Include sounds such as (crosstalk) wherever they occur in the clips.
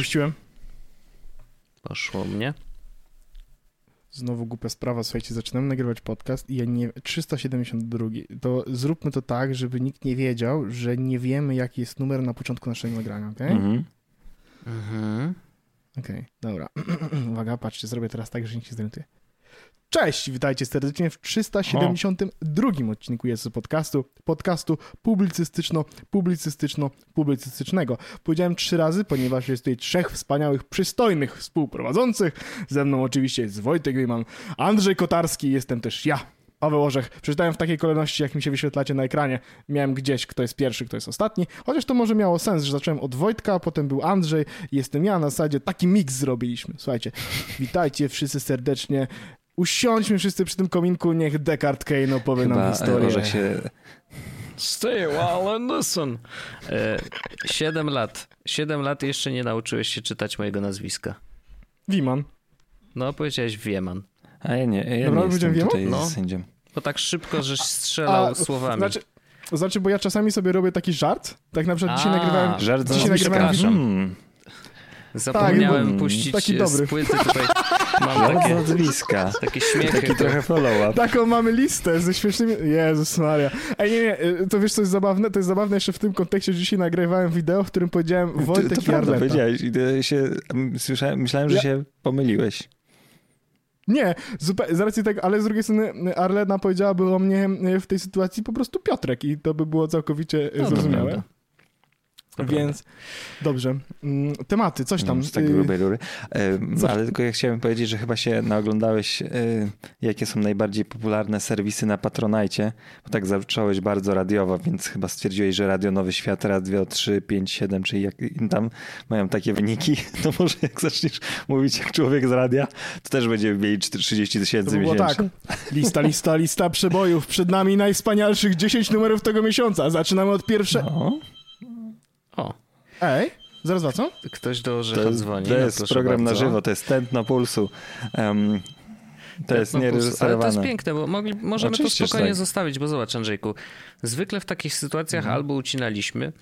Puściłem. Poszło mnie. Znowu głupia sprawa, słuchajcie, zaczynamy nagrywać podcast i ja nie... 372. To zróbmy to tak, żeby nikt nie wiedział, że nie wiemy, jaki jest numer na początku naszego nagrania, okej? Mhm. Mhm. Okej, dobra. (clears throat) Uwaga, patrzcie, zrobię teraz tak, że nikt się zorientuje. Cześć, witajcie serdecznie w 372 odcinku jest podcastu, podcastu publicystyczno-publicystyczno-publicystycznego. Powiedziałem trzy razy, ponieważ jest tutaj trzech wspaniałych, przystojnych współprowadzących. Ze mną oczywiście jest Wojtek Wiman, Andrzej Kotarski, jestem też ja, Paweł Orzech. Przeczytałem w takiej kolejności, jak mi się wyświetlacie na ekranie. Miałem gdzieś, kto jest pierwszy, kto jest ostatni. Chociaż to może miało sens, że zacząłem od Wojtka, potem był Andrzej, jestem ja. Na zasadzie taki miks zrobiliśmy. Słuchajcie, witajcie wszyscy serdecznie. Usiądźmy wszyscy przy tym kominku, niech Descartes Kane opowie nam Chyba historię. Orzech się... Stay a while and listen. E, Siedem lat. Siedem lat jeszcze nie nauczyłeś się czytać mojego nazwiska. Wiman. No, powiedziałeś Wieman. A ja nie, ja Dobra, nie jestem powiedziałem tutaj No. sędzią. Bo tak szybko, żeś strzelał A, słowami. Znaczy, znaczy, bo ja czasami sobie robię taki żart. Tak na przykład dzisiaj A, nagrywałem... Żart Dzisiaj nagrywałem. Hmm, Zapomniałem Tak, puścić taki dobry. z płyty tutaj. (laughs) Mam takie, nazwiska. takie śmiechy. Taki trochę follow-up. Taką mamy listę ze śmiesznymi... Jezus Maria. Ej, nie, nie, y, to wiesz co jest zabawne? To jest zabawne jeszcze w tym kontekście, że dzisiaj nagrywałem wideo, w którym powiedziałem To, Wojtek to i prawda, Arleta. powiedziałeś. I to się, m, słyszałem, myślałem, że Ja- się pomyliłeś. Nie, zupełnie, z racji tego, ale z drugiej strony Arlena powiedziałaby o mnie y, w tej sytuacji po prostu Piotrek i to by było całkowicie y, No, to zrozumiałe. Więc dobrze. Mm, Tematy, coś tam. Z tak y, grubej rury. Ale tylko ja chciałem powiedzieć, że chyba się naoglądałeś, e, jakie są najbardziej popularne serwisy na Patronajcie, bo tak zacząłeś bardzo radiowo, więc chyba stwierdziłeś, że Radio Nowy Świat, Radio 3, 5, 7, czy jak im tam mają takie wyniki, (laughs) to może jak zaczniesz mówić jak człowiek z radia, to też będziemy mieli 30 To tysięcy by miesięcznie. tak. Lista, lista, lista przebojów. Przed nami najwspanialszych 10 numerów tego miesiąca. Zaczynamy od pierwszego. No, Ej, zaraz wracam. ktoś do to Orzecha jest, dzwoni. to no jest program na bardzo. żywo, to jest tętno pulsu. Em, to jest No, Ale to niereżyserowane. jest piękne, bo mogli, możemy Oczywiście, to spokojnie tak. zostawić, bo zobacz Andrzejku, zwykle w takich sytuacjach Mhm. albo ucinaliśmy,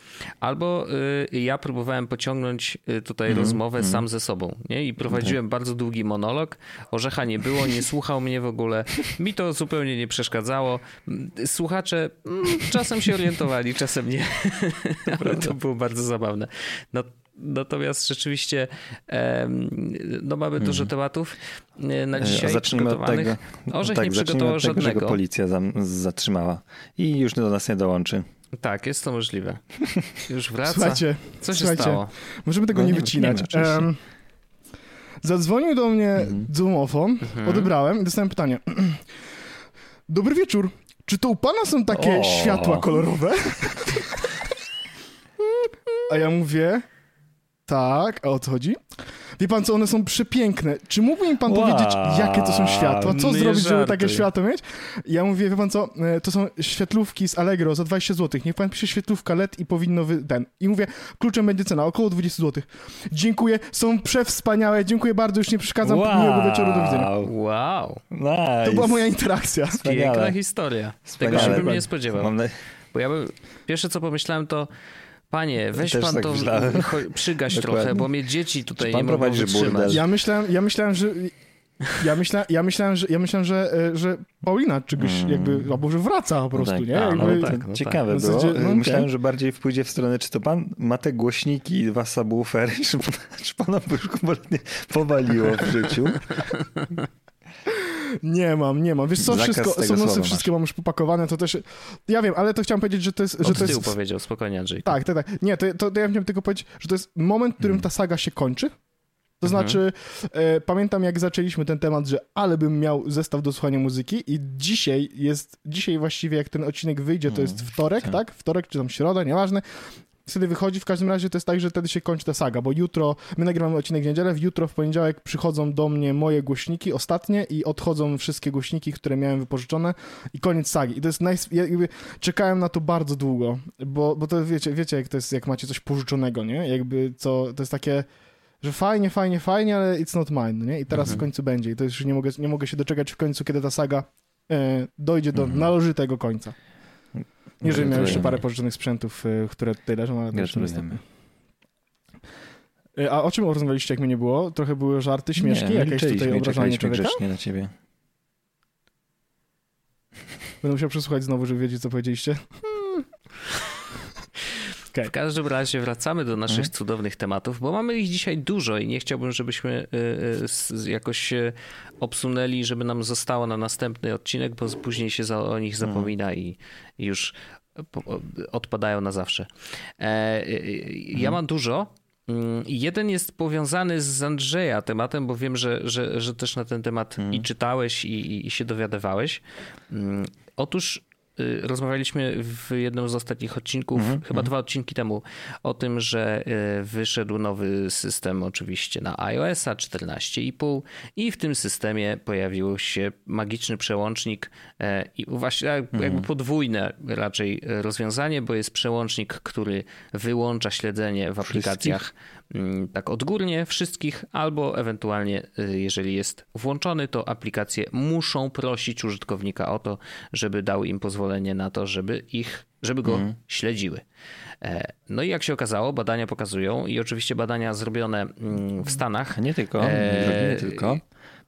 albo y, ja próbowałem pociągnąć y, tutaj Mhm. rozmowę sam ze sobą, nie? I prowadziłem bardzo długi monolog, Orzecha nie było, nie (laughs) słuchał mnie w ogóle, mi to zupełnie nie przeszkadzało. Słuchacze mm, czasem się orientowali, czasem nie, (laughs) ale to było bardzo zabawne. No, Natomiast rzeczywiście no mamy dużo tematów e, na E, dzisiaj zacznijmy od przygotowanych. tego. Orzech tak, nie przygotował od tego, że żadnego. go policja zatrzymała i już do nas nie dołączy. Tak, jest to możliwe. Już (laughs) wraca. Słuchajcie, Co się słuchajcie. stało? możemy tego No nie nie- wycinać. zadzwonił do mnie Mhm. domofon, Mhm. odebrałem i dostałem pytanie. (clears throat) Dobry wieczór. Czy to u pana są takie O. światła kolorowe? (laughs) A ja mówię, tak, a o co chodzi? Wie pan co, one są przepiękne. Czy mógłby mi pan Wow, powiedzieć, jakie to są światła? Co nie zrobić, żeby takie światło mieć? Ja mówię, wie pan co, e, to są świetlówki z Allegro za 20 zł. Niech pan pisze świetlówka LED i powinno wy... ten. I mówię, kluczem będzie cena, około 20 zł. Dziękuję, są przewspaniałe, dziękuję bardzo, już nie przeszkadzam, miłego wieczoru, do widzenia. Wow, Nice. To była moja interakcja. Wspaniale. piękna historia. Wspaniale. Tego się bym nie spodziewał. Bo ja bym, pierwsze co pomyślałem to Panie, weź Też pan tak to, myślałem. przygaś Dokładnie. trochę, bo mnie dzieci tutaj Czy pan nie mogą wytrzymać. Ja myślałem, ja myślałem, że... Ja myślałem, ja myślałem, że, ja myślałem, że, e, że Paulina czegoś Mm. jakby, albo że wraca po prostu, tak. nie? A, no Jakby, tak. no Ciekawe W było. zasadzie, no Myślałem, okej. że bardziej pójdzie w stronę, czy to pan ma te głośniki i dwa subwoofery, (laughs) czy, czy pana by już kompletnie powaliło w życiu. Nie mam, nie mam. Wiesz co, Zakaz wszystko, są wszystkie mam już popakowane, to też... Ja wiem, ale to chciałem powiedzieć, że to jest... Że Od to jest powiedział, spokojnie Andrzej. tak, tak, tak. Nie, to, to, to ja chciałem tylko powiedzieć, że to jest moment, w którym Hmm. ta saga się kończy. To Mhm. znaczy, e, pamiętam jak zaczęliśmy ten temat, że ale bym miał zestaw do słuchania muzyki i dzisiaj jest, dzisiaj właściwie jak ten odcinek wyjdzie, to jest Mhm. wtorek, tak. tak? Wtorek czy tam środa, nieważne. Wtedy wychodzi, w każdym razie to jest tak, że wtedy się kończy ta saga, bo jutro, my nagrywamy odcinek w niedzielę, w jutro w poniedziałek przychodzą do mnie moje głośniki ostatnie i odchodzą wszystkie głośniki, które miałem wypożyczone i koniec sagi. I to jest naj... ja jakby czekałem na to bardzo długo, bo, bo to wiecie, wiecie jak to jest, jak macie coś pożyczonego, nie? Jakby co, to jest takie, że fajnie, fajnie, fajnie, ale it's not mine, no nie? I teraz Mhm. w końcu będzie i to już nie mogę, nie mogę się doczekać w końcu, kiedy ta saga e, dojdzie do Mhm. należytego końca. Nie, że miałem jeszcze parę pożyczonych sprzętów, e, które tutaj leżą, ale Gratulujemy. niestety. E, A o czym rozmawialiście, jak mnie nie było? Trochę były żarty, śmieszki, nie, jakieś tutaj obrażanie człowieka? grzecznie na ciebie. Będę musiał przesłuchać znowu, żeby wiedzieć, co powiedzieliście. (laughs) W każdym razie wracamy do naszych Mhm. cudownych tematów, bo mamy ich dzisiaj dużo i nie chciałbym, żebyśmy y, s- jakoś się obsunęli, żeby nam zostało na następny odcinek, bo później się za, o nich Mhm. zapomina i, i już odpadają na zawsze. E, y, Mhm. ja mam dużo. Mm, Jeden jest powiązany z Andrzeja tematem, bo wiem, że, że, że też na ten temat Mhm. i czytałeś i, i, się dowiadywałeś. Mm, Otóż rozmawialiśmy w jednym z ostatnich odcinków, Mhm, chyba dwa odcinki temu, o tym, że y, wyszedł nowy system oczywiście na iOS-a 14,5 i w tym systemie pojawił się magiczny przełącznik e, i właśnie Mhm. jakby podwójne raczej rozwiązanie, bo jest przełącznik, który wyłącza śledzenie w aplikacjach mm, tak odgórnie wszystkich, albo ewentualnie y, jeżeli jest włączony, to aplikacje muszą prosić użytkownika o to, żeby dał im pozwolenie na to, żeby ich, żeby go śledziły. E, No i jak się okazało, badania pokazują i oczywiście badania zrobione mm, w Stanach. Nie tylko, nie tylko.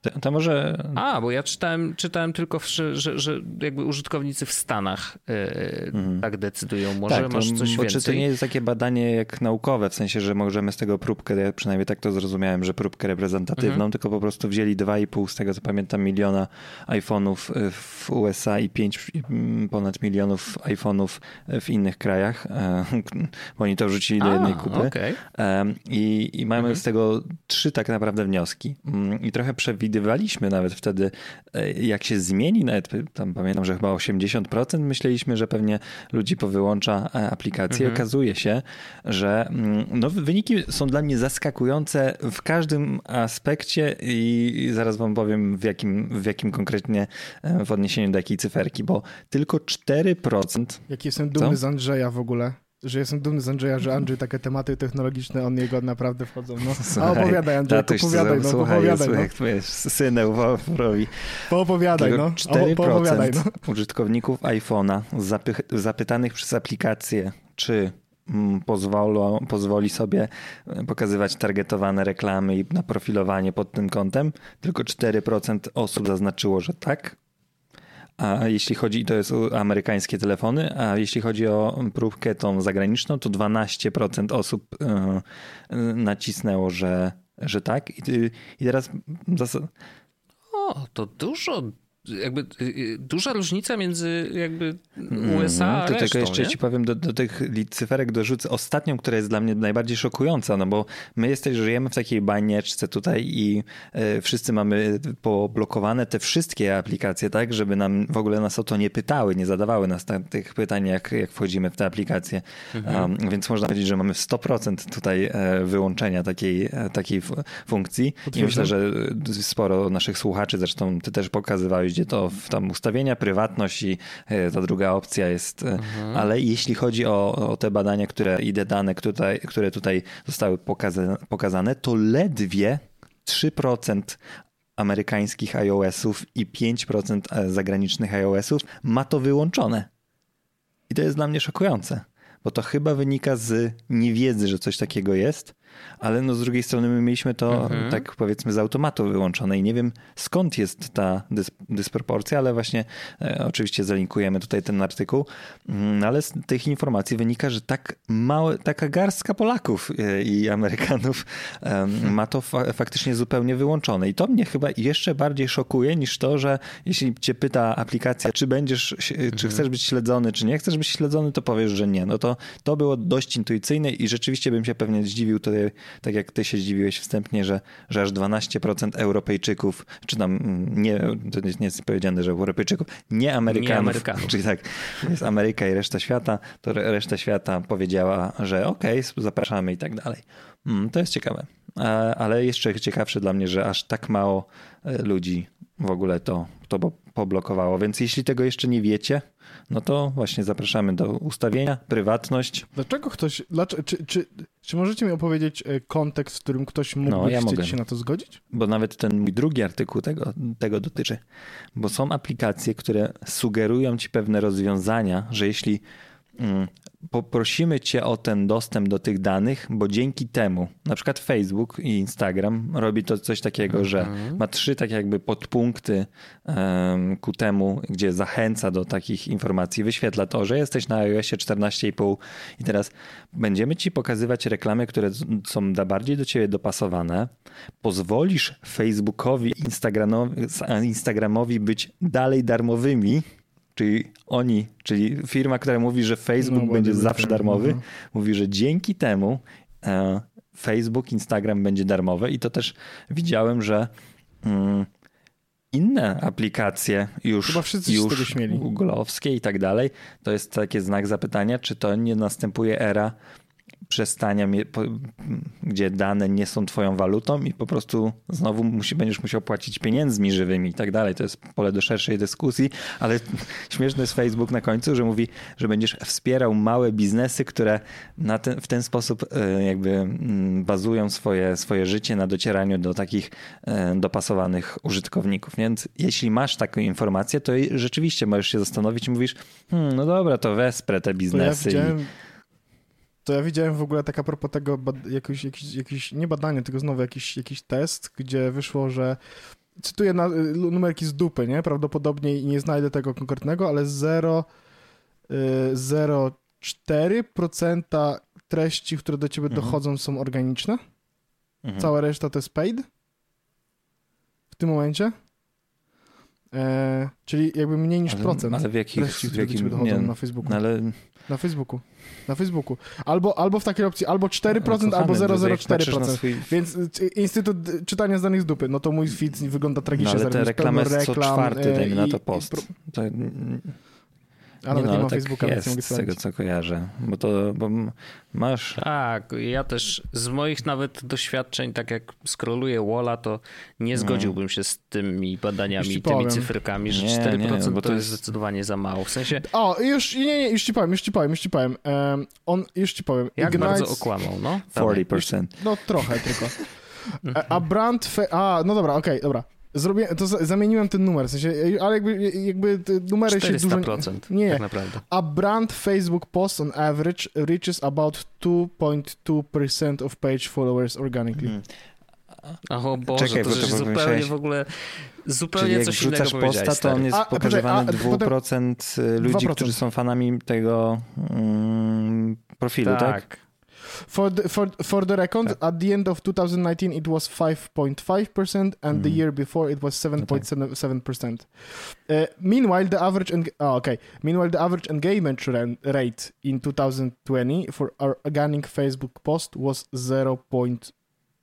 To, to może A, bo ja czytałem, czytałem tylko, w, że, że jakby użytkownicy w Stanach e, tak decydują. Może tak, to, masz coś bo więcej? czy to nie jest takie badanie jak naukowe, w sensie, że możemy z tego próbkę, ja przynajmniej tak to zrozumiałem, że próbkę reprezentatywną, Mhm. tylko po prostu wzięli 2,5 z tego co pamiętam miliona iPhone'ów y, w USA i 5 mm, ponad milionów iPhone'ów w innych krajach, e, (laughs) bo oni to wrzucili do jednej kupy. Em, I, I mamy Mhm. z tego trzy tak naprawdę wnioski. Mm, I trochę przewidywaliśmy nawet wtedy, e, jak się zmieni, nawet tam pamiętam, że chyba 80% myśleliśmy, że pewnie ludzi powyłącza e, aplikację. Mhm. Okazuje się, że mm, no, wyniki są dla mnie zaskakujące w każdym aspekcie i zaraz wam powiem w jakim, w jakim konkretnie e, w odniesieniu do jakiej cyferki, bo tylko 4% Jak jestem dumny Co? z Andrzeja w ogóle. Że jestem dumny z Andrzeja, że Andrzej takie tematy technologiczne, on jego naprawdę wchodzą. No. (laughs) A opowiadaj Andrzej, tatuś, opowiadaj, no, słuchaj, opowiadaj, no. wiesz, synem robi. Poopowiadaj, no. Tylko O, 4% Poopowiadaj, no. użytkowników iPhone'a zapych- zapytanych przez aplikację, czy mm, pozwolą, pozwoli sobie e, pokazywać targetowane reklamy i na profilowanie pod tym kątem, tylko 4% osób zaznaczyło, że tak. A jeśli chodzi, to jest amerykańskie telefony, a jeśli chodzi o próbkę tą zagraniczną, to 12% osób e, nacisnęło, że, że tak. I, i teraz O, to dużo, jakby y, y, duża różnica między jakby USA a Mhm, to resztą, tylko jeszcze nie? ci powiem do, do tych cyferek dorzucę ostatnią, która jest dla mnie najbardziej szokująca, no bo my jesteś, żyjemy w takiej banieczce tutaj i e, wszyscy mamy poblokowane te wszystkie aplikacje, tak, żeby nam w ogóle nas o to nie pytały, nie zadawały nas ta, tych pytań, jak, jak wchodzimy w te aplikacje. Mhm. Um, więc można powiedzieć, że mamy 100% tutaj e, wyłączenia takiej, e, takiej funkcji i myślę, że e, sporo naszych słuchaczy, zresztą ty też pokazywałeś, gdzie to w tam ustawienia, prywatność i e, ta druga opcja jest. e, Ale jeśli chodzi o, o te badania, które i te dane, które, które tutaj zostały pokazane, pokazane, to ledwie 3% amerykańskich iOS-ów i 5% zagranicznych iOS-ów ma to wyłączone. I to jest dla mnie szokujące, bo to chyba wynika z niewiedzy, że coś takiego jest, ale no z drugiej strony my mieliśmy to Mhm. tak powiedzmy z automatu wyłączone i nie wiem skąd jest ta dys dysproporcja, ale właśnie e, oczywiście zalinkujemy tutaj ten artykuł, Mm, ale z tych informacji wynika, że tak małe, taka garstka Polaków e, i Amerykanów e, ma to fa faktycznie zupełnie wyłączone i to mnie chyba jeszcze bardziej szokuje niż to, że jeśli cię pyta aplikacja, czy będziesz, czy chcesz być śledzony, czy nie chcesz być śledzony, to powiesz, że nie. No to to było dość intuicyjne i rzeczywiście bym się pewnie zdziwił tutaj, tak jak ty się zdziwiłeś wstępnie, że, że aż 12% Europejczyków, czy tam mm, nie, to nie jest powiedziane, że Europejczyków, nie Amerykanów, Nie Amerykanów. czyli tak, jest Ameryka i reszta świata, to re- reszta świata powiedziała, że okej, zapraszamy i tak dalej. Mm, to jest ciekawe. Ale jeszcze ciekawsze dla mnie, że aż tak mało e, ludzi w ogóle to, to po- poblokowało. Więc jeśli tego jeszcze nie wiecie, no to właśnie zapraszamy do ustawienia, prywatność. Dlaczego ktoś, dlaczego, czy, czy, czy możecie mi opowiedzieć e, kontekst, w którym ktoś mógłby No, ja chcieć mogę. się na to zgodzić? bo nawet ten mój drugi artykuł tego, tego dotyczy. Bo są aplikacje, które sugerują ci pewne rozwiązania, że jeśli, poprosimy Cię o ten dostęp do tych danych, bo dzięki temu, na przykład Facebook i Instagram robi to coś takiego, mm -hmm. że mhm. ma trzy tak jakby podpunkty um, ku temu, gdzie zachęca do takich informacji, wyświetla to, że jesteś na iOSie 14,5 i teraz będziemy Ci pokazywać reklamy, które są da bardziej do Ciebie dopasowane. Pozwolisz Facebookowi, Instagramowi, Instagramowi być dalej darmowymi, Czyli oni, czyli firma, która mówi, że Facebook No, będzie zawsze darmowy, mówi, że dzięki temu e, Facebook, Instagram będzie darmowe i to też widziałem, że mm, inne aplikacje już, Chyba wszyscy już google'owskie i tak dalej, to jest taki znak zapytania, czy to nie następuje era przestania, gdzie dane nie są twoją walutą i po prostu znowu musi, będziesz musiał płacić pieniędzmi żywymi i tak dalej. To jest pole do szerszej dyskusji, ale (laughs) śmieszny jest Facebook na końcu, że mówi, że będziesz wspierał małe biznesy, które ten, w ten sposób e, jakby mm, bazują swoje, swoje życie na docieraniu do takich e, dopasowanych użytkowników. Więc jeśli masz taką informację, to rzeczywiście możesz się zastanowić i mówisz, hmm, no dobra, to wesprę te ja biznesy. widziałem, to ja widziałem w ogóle tak a propos tego, bad, jakiś, jakiś, jakiś, nie badanie, tylko znowu jakiś, jakiś test, gdzie wyszło, że cytuję na, y, numerki z dupy, nie? Prawdopodobnie i nie znajdę tego konkretnego, ale 0, y, 0,4% treści, które do ciebie Mhm. dochodzą są organiczne. Mhm. Cała reszta to jest paid w tym momencie. E, czyli jakby mniej niż ale, procent Ale w jakich, treści, w które do ciebie jakim, dochodzą nie, na Facebooku. no ale Na Facebooku. Na Facebooku. Albo, albo w takiej opcji albo 4%, no, albo kochany, to jak patrzysz na 0,04%. swój- Więc y, Instytut y, Czytania z danych z dupy, no to mój feed wygląda No, tragicznie. ale te reklamy pełno co reklam, czwarty, dajmy na i- to post. To, A nawet nie, no, ale mam tak Facebooka, więc nie mogę jest, z tego co kojarzę. Bo to bo masz... Tak, ja też z moich nawet doświadczeń, tak jak scrolluję Walla, to nie zgodziłbym się z tymi badaniami tymi powiem. cyfrkami, że Nie, 4% nie, bo to, to jest jest- zdecydowanie za mało. W sensie, O, już, nie, nie, już ci powiem, już ci powiem, już ci powiem. Em, on, już ci powiem. jak Ignites- bardzo okłamał, no? Dawaj. 40%. No trochę tylko. A, (laughs) a brand... Fe- a, no dobra, okej, dobra. Zrobiłem, to za- zamieniłem ten numer, w sensie, ale jakby, jakby te numery się dużo... 400%, Nie. tak naprawdę. A brand Facebook post on average reaches about 2.2% of page followers organically. Mhm. O Boże, Czekaj, to bo to zupełnie w ogóle, Czyli zupełnie jak coś innego wrzucasz powiedziałeś, posta, to on jest A, poczekaj, pokazywany a, potem- 2% ludzi, 2%. którzy są fanami tego mm, profilu, tak? Tak. For the, for, for the record, at the end of 2019 it was 5.5% and the Mhm. year before it was 7.7%. Uh, meanwhile, the average eng- oh, okay. Meanwhile, the average engagement rate in 2020 for our organic Facebook post was 0.25%.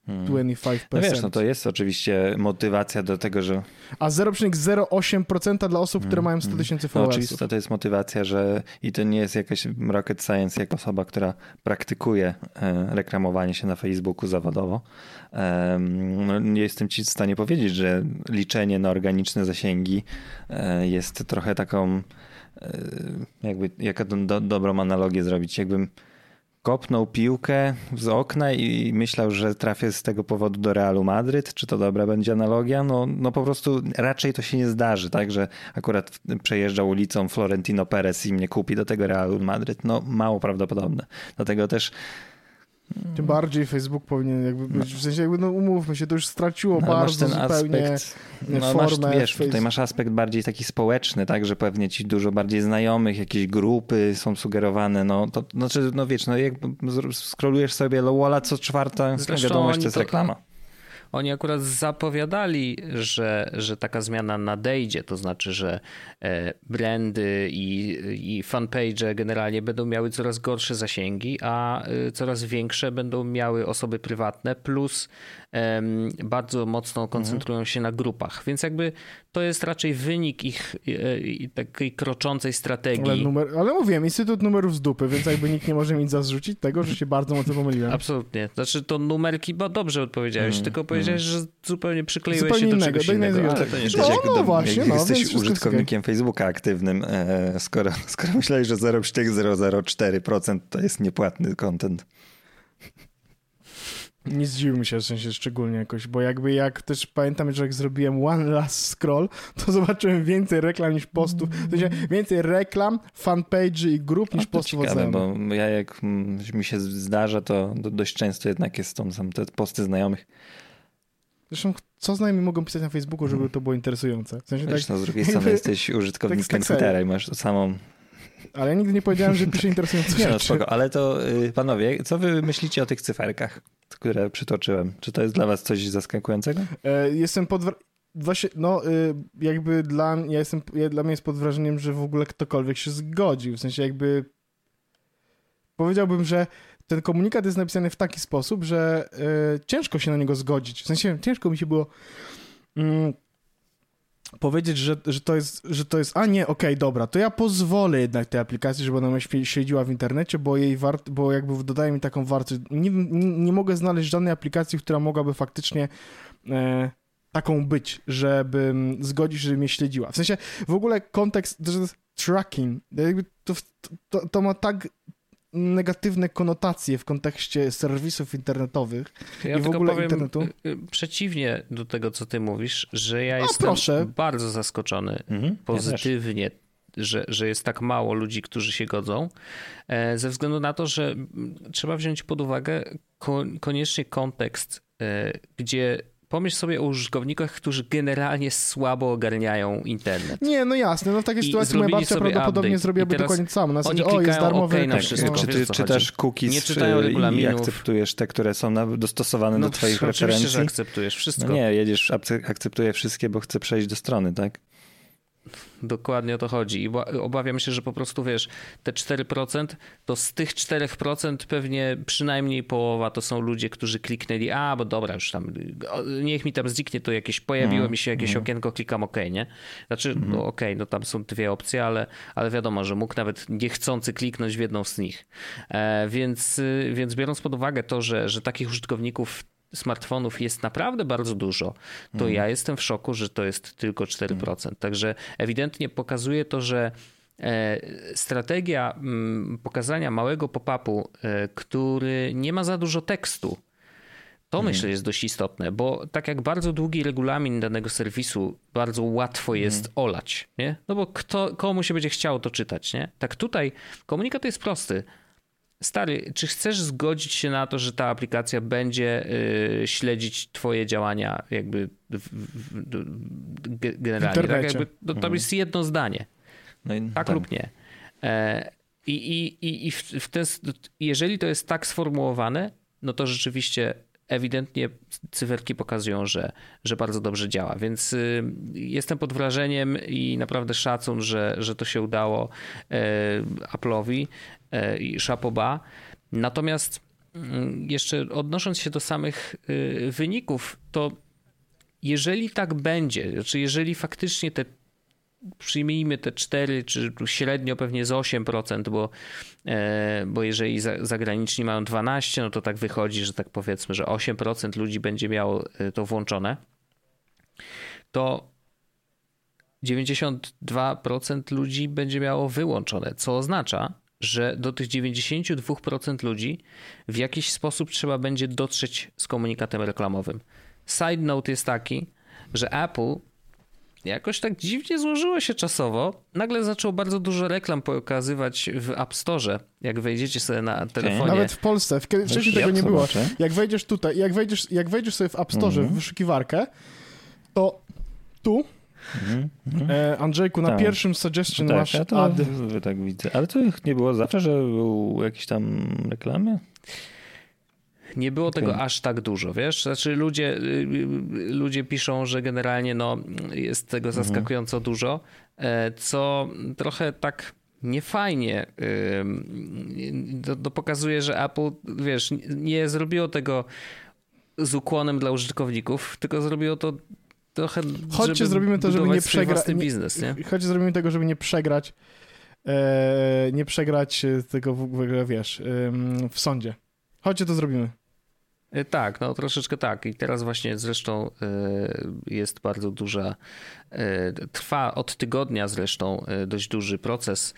Hmm. No wiesz, no to jest oczywiście motywacja do tego, że A 0,08% dla osób, które Mm, mają 100 mm. tysięcy No followersów. oczywiście to jest motywacja, że i to nie jest jakaś rocket science jako osoba, która praktykuje e, reklamowanie się na Facebooku zawodowo. No, nie jestem ci w stanie powiedzieć, że liczenie na organiczne zasięgi e, jest trochę taką e, jakby, jaka do, do, dobrą analogię zrobić, jakbym kopnął piłkę z okna i myślał, że trafię z tego powodu do Realu Madryt. Czy to dobra będzie analogia? No, no po prostu raczej to się nie zdarzy, tak, że akurat przejeżdża ulicą Florentino Perez i mnie kupi do tego Realu Madryt. No mało prawdopodobne. Dlatego też Tym bardziej Facebook powinien jakby być, w sensie jakby, no umówmy się, to już straciło no, masz bardzo ten zupełnie aspekt, no, masz, formę wiesz, tutaj masz aspekt bardziej taki społeczny, tak, że pewnie ci dużo bardziej znajomych, jakieś grupy są sugerowane, no to znaczy, no wiesz, no jak z- scrollujesz sobie Lowalla co czwarta Zresztą wiadomość, to jest to- reklama. Oni akurat zapowiadali, że, że taka zmiana nadejdzie, to znaczy, że e, brandy i, i fanpage generalnie będą miały coraz gorsze zasięgi, a e, coraz większe będą miały osoby prywatne, plus bardzo mocno koncentrują się na grupach. Więc jakby to jest raczej wynik ich e, takiej kroczącej strategii. Ale, numer, ale mówiłem, Instytut Numerów z dupy, więc jakby nikt nie może mi zarzucić tego, że się bardzo mocno pomyliłem. Absolutnie. Znaczy to numerki, bo dobrze odpowiedziałeś, Mm, tylko powiedziałeś, że zupełnie przykleiłeś Zupełnie się do innego, czegoś do innego. rzeczy. Ale to nie No, jak no do- właśnie, jak no, jesteś użytkownikiem Facebooka aktywnym, e, skoro, skoro myślałeś, że 0,004% to jest niepłatny content. Nie zdziwił mi się w sensie szczególnie jakoś, bo jakby jak też pamiętam, że jak zrobiłem one last scroll, to (laughs) zobaczyłem więcej reklam niż postów, w sensie więcej reklam, fanpage i grup niż to postów ciekawe, bo ja jak mm, mi się zdarza, to do, dość często jednak jest są, są te posty znajomych. Zresztą co znajomi mogą pisać na Facebooku, żeby to było interesujące? W sensie tak, Wiesz, no, z drugiej strony (laughs) jesteś użytkownikiem tak. Twittera i masz tą samą... ale nigdy nie powiedziałem, że piszę interesujące (laughs) Nie no, rzeczy. spoko. Ale to y, panowie, co wy myślicie o tych cyferkach, które przytoczyłem? Czy to jest dla was coś zaskakującego? E, jestem pod... Właśnie, no, y, jakby dla, ja jestem, ja, dla mnie jest pod wrażeniem, że w ogóle ktokolwiek się zgodził. W sensie jakby powiedziałbym, że ten komunikat jest napisany w taki sposób, że y, ciężko się na niego zgodzić. W sensie ciężko mi się było mm, powiedzieć, że, że, to jest, że to jest, a nie, okej, dobra, to ja pozwolę jednak tej aplikacji, żeby ona siedziała w internecie, bo jej wart, bo jakby dodaje mi taką wartość. Nie, nie, nie mogę znaleźć żadnej aplikacji, która mogłaby faktycznie e, taką być, żeby zgodzić, żeby mnie śledziła. W sensie w ogóle kontekst, tracking, to, to, to ma tak negatywne konotacje w kontekście serwisów internetowych. Ja I w ogóle powiem internetu? y, y, przeciwnie do tego, co ty mówisz, że ja jestem proszę. bardzo zaskoczony Mhm. Ja pozytywnie, że, że jest tak mało ludzi, którzy się godzą, e, ze względu na to, że trzeba wziąć pod uwagę ko- koniecznie kontekst, e, gdzie pomyśl sobie o użytkownikach, którzy generalnie słabo ogarniają internet. Nie, no jasne, no w takiej I sytuacji moja babcia prawdopodobnie update. zrobiłaby dokładnie to samo. Na zasadzie, oni o, jest klikają darmowy OK na wszystko. No. Czy ty czytasz cookies Nie czytają y, i regulaminów. akceptujesz te, które są na, dostosowane do twoich No, oczywiście, że preferencji? akceptujesz wszystko. No nie, jedziesz, akce- akceptuję wszystkie, bo chcę przejść do strony, tak? Dokładnie o to chodzi. I ba- obawiam się, że po prostu wiesz, te 4%, to z tych 4% pewnie przynajmniej połowa to są ludzie, którzy kliknęli, a bo dobra, już tam, niech mi tam zniknie to jakieś, pojawiło Mhm, mi się jakieś okienko, klikam OK, nie? Znaczy, no OK, no tam są dwie opcje, ale, ale wiadomo, że mógł nawet niechcący kliknąć w jedną z nich. E, więc, y, więc biorąc pod uwagę to, że, że takich użytkowników smartfonów jest naprawdę bardzo dużo, to ja jestem w szoku, że to jest tylko 4%. Także ewidentnie pokazuje to, że e, strategia mm, pokazania małego pop-upu, e, który nie ma za dużo tekstu, to myślę jest dość istotne, bo tak jak bardzo długi regulamin danego serwisu bardzo łatwo jest olać, nie? No bo kto, komu się będzie chciało to czytać, nie? Tak tutaj komunikat jest prosty. Stary, czy chcesz zgodzić się na to, że ta aplikacja będzie y, śledzić twoje działania jakby w, w, w, ge- generalnie? Tak internecie. jakby, to, to jest jedno zdanie. No i Tak lub nie. E, I, i, i, i w, w ten, jeżeli to jest tak sformułowane, no to rzeczywiście ewidentnie cyferki pokazują, że, że bardzo dobrze działa. Więc y, jestem pod wrażeniem i naprawdę szacun, że, że to się udało e, Apple'owi i Shapoba. Natomiast mm, jeszcze odnosząc się do samych y, wyników, to jeżeli tak będzie, znaczy jeżeli faktycznie te przyjmijmy te 4, czy średnio pewnie z 8%, bo, e, bo jeżeli za, zagraniczni mają 12, no to tak wychodzi, że tak powiedzmy, że 8% ludzi będzie miało e, to włączone, to 92% ludzi będzie miało wyłączone, co oznacza, że do tych 92% ludzi w jakiś sposób trzeba będzie dotrzeć z komunikatem reklamowym. Side note jest taki, że Apple jakoś tak dziwnie złożyło się czasowo. Nagle zaczął bardzo dużo reklam pokazywać w App Store, jak wejdziecie sobie na telefonie. Nawet w Polsce, w- wcześniej tego nie było. Jak wejdziesz tutaj, jak wejdziesz, jak wejdziesz sobie w App Store Mhm. w wyszukiwarkę, to tu, e, Andrzejku, na Tak. pierwszym suggestion tak, masz ja to ad. tak widzę. Ale to nie było zawsze, że był jakieś tam reklamy? Nie było tego Okej. aż tak dużo, wiesz? Znaczy ludzie, y, y, ludzie piszą, że generalnie no, jest tego Mhm. zaskakująco dużo, e, co trochę tak niefajnie to, to pokazuje, że Apple, wiesz, nie zrobiło tego z ukłonem dla użytkowników, tylko zrobiło to trochę, Chodźcie, zrobimy to, żeby nie przegrać. biznes, nie? Chodźcie, zrobimy tego, żeby nie przegrać. E, nie przegrać e, tego w ogóle, wiesz, w sądzie. Chodźcie, to zrobimy. E, tak, no troszeczkę tak. I teraz właśnie zresztą jest bardzo duża, trwa od tygodnia zresztą dość duży proces.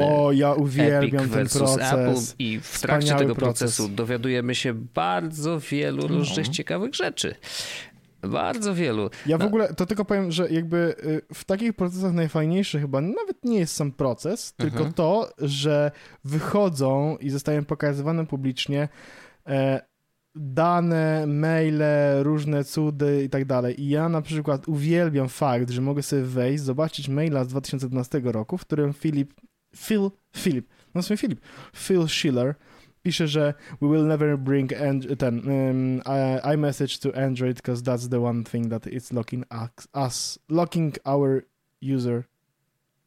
O, ja uwielbiam Epic ten proces. Apple i w trakcie tego proces. procesu dowiadujemy się bardzo wielu no. różnych ciekawych rzeczy. Bardzo wielu. Ja w no. ogóle to tylko powiem, że jakby y, w takich procesach najfajniejszy chyba nawet nie jest sam proces, tylko mhm. to, że wychodzą i zostają pokazywane publicznie e, dane, maile, różne cudy i tak dalej. I ja na przykład uwielbiam fakt, że mogę sobie wejść, zobaczyć maila z 2012 roku, w którym Filip, Phil, Philip, no sobie Filip, Phil Schiller pisze, że we will never bring ten um, iMessage to Android because that's the one thing that it's locking us, locking our user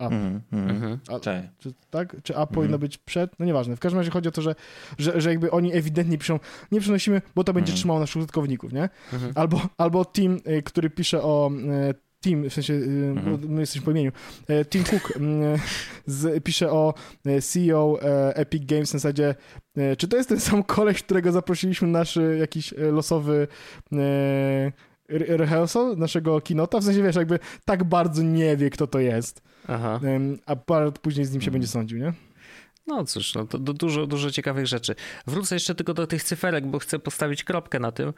up. Mm, mm, A, czy, tak? Czy app powinno mhm. być przed? No nieważne. W każdym razie chodzi o to, że, że, że jakby oni ewidentnie piszą, nie przenosimy, bo to będzie mhm. trzymało naszych użytkowników, nie? Mhm. Albo, albo team, y, który pisze o y, Tim, w sensie y, mhm. my jesteśmy po imieniu, e, Tim Cook mm, (laughs) z, pisze o e, CEO e, Epic Games na zasadzie, czy to jest ten sam koleś, którego zaprosiliśmy na nasz jakiś losowy rehearsal naszego kinota? W sensie, wiesz, jakby tak bardzo nie wie, kto to jest. Aha. A parę później z nim się mhm. będzie sądził, nie? No cóż, no to dużo, dużo ciekawych rzeczy. Wrócę jeszcze tylko do tych cyferek, bo chcę postawić kropkę na tym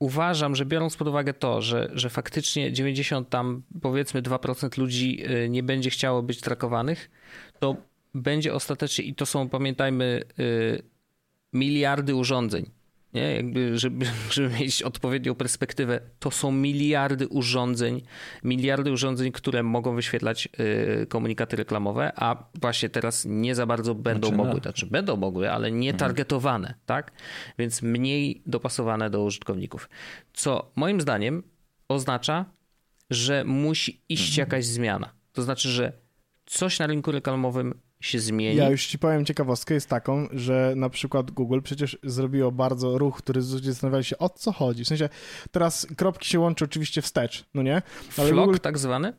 uważam, że biorąc pod uwagę to, że, że faktycznie 90 tam powiedzmy 2% ludzi y, nie będzie chciało być trakowanych, to będzie ostatecznie, i to są pamiętajmy y, miliardy urządzeń, nie? Jakby, żeby, żeby mieć odpowiednią perspektywę, to są miliardy urządzeń, miliardy urządzeń, które mogą wyświetlać y, komunikaty reklamowe, a właśnie teraz nie za bardzo będą znaczy, mogły, no. znaczy będą mogły, ale nie mhm. targetowane, tak? Więc mniej dopasowane do użytkowników. Co moim zdaniem oznacza, że musi iść mhm. jakaś zmiana. To znaczy, że coś na rynku reklamowym się zmieni. Ja już ci powiem ciekawostkę, jest taką, że na przykład Google przecież zrobiło bardzo ruch, który ludzie zastanawiali się, o co chodzi. W sensie teraz kropki się łączą oczywiście wstecz, no nie? Ale Flock Google... tak zwany?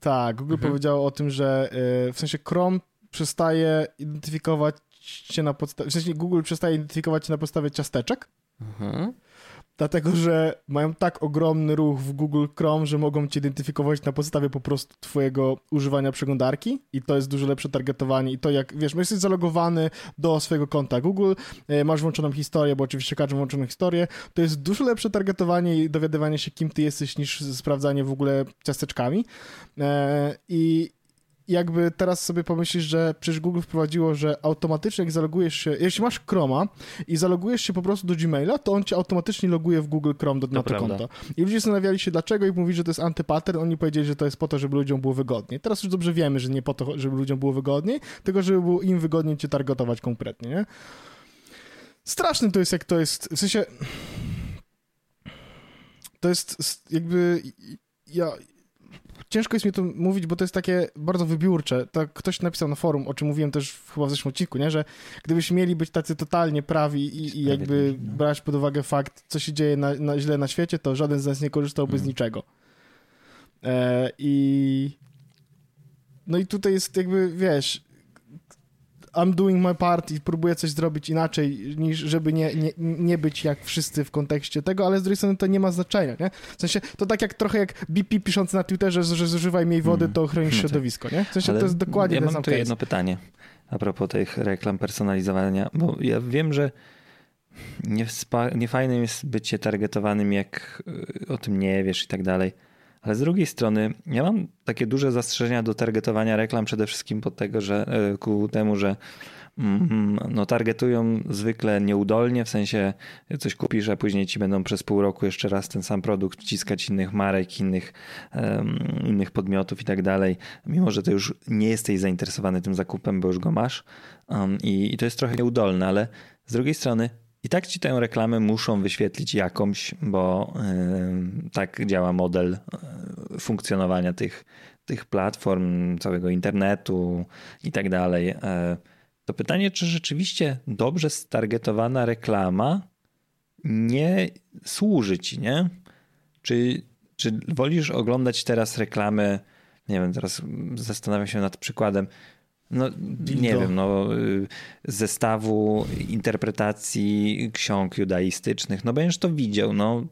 Tak, Google mhm. powiedział o tym, że y, w sensie Chrome przestaje identyfikować się na podstawie, w sensie Google przestaje identyfikować się na podstawie ciasteczek. Mhm dlatego że mają tak ogromny ruch w Google Chrome, że mogą cię identyfikować na podstawie po prostu twojego używania przeglądarki i to jest dużo lepsze targetowanie i to jak, wiesz, jesteś zalogowany do swojego konta Google, e, masz włączoną historię, bo oczywiście każdy włączoną historię, to jest dużo lepsze targetowanie i dowiadywanie się, kim ty jesteś, niż sprawdzanie w ogóle ciasteczkami. E, i jakby teraz sobie pomyślisz, że przecież Google wprowadziło, że automatycznie jak zalogujesz się, jeśli masz Chroma i zalogujesz się po prostu do Gmaila, to on cię automatycznie loguje w Google Chrome do, na to, konto. I ludzie zastanawiali się dlaczego i mówili, że to jest antypattern, oni powiedzieli, że to jest po to, żeby ludziom było wygodniej. Teraz już dobrze wiemy, że nie po to, żeby ludziom było wygodniej, tylko żeby było im wygodniej cię targetować konkretnie, nie? Straszne to jest, jak to jest, w sensie to jest jakby ja, ciężko jest mi to mówić, bo to jest takie bardzo wybiórcze. Tak ktoś napisał na forum, o czym mówiłem też chyba w zeszłym odcinku, nie? że gdybyśmy mieli być tacy totalnie prawi i, i jakby no. brać pod uwagę fakt, co się dzieje na, na, źle na świecie, to żaden z nas nie korzystałby z mm. niczego. E, I no i tutaj jest jakby, wiesz, I'm doing my part i próbuję coś zrobić inaczej, niż żeby nie, nie, nie być jak wszyscy w kontekście tego, ale z drugiej strony to nie ma znaczenia, nie? W sensie, to tak jak trochę jak BP pisząc na Twitterze, że zużywaj mniej wody, to chronisz hmm. (laughs) środowisko, nie? W sensie ale to jest dokładnie ja ten sam mam tu jedno pytanie a propos tych reklam personalizowania, bo ja wiem, że nie, nie jest bycie targetowanym, jak y, o tym nie wiesz i tak dalej. Ale z drugiej strony, ja mam takie duże zastrzeżenia do targetowania reklam, przede wszystkim pod tego, że e, ku temu, że mm, no, targetują zwykle nieudolnie, w sensie coś kupisz, a później ci będą przez pół roku jeszcze raz ten sam produkt wciskać innych marek, innych, um, innych podmiotów i tak dalej, mimo że ty już nie jesteś zainteresowany tym zakupem, bo już go masz. Um, i, i to jest trochę nieudolne, ale z drugiej strony i tak ci tę reklamę muszą wyświetlić jakąś, bo yy, tak działa model yy, funkcjonowania tych, tych platform, całego internetu i tak dalej. Yy, to pytanie, czy rzeczywiście dobrze stargetowana reklama nie służy ci, nie? Czy, czy wolisz oglądać teraz reklamy, nie wiem, teraz zastanawiam się nad przykładem, no, nie wiem, no, y, zestawu interpretacji ksiąg judaistycznych. No będziesz to widział, no.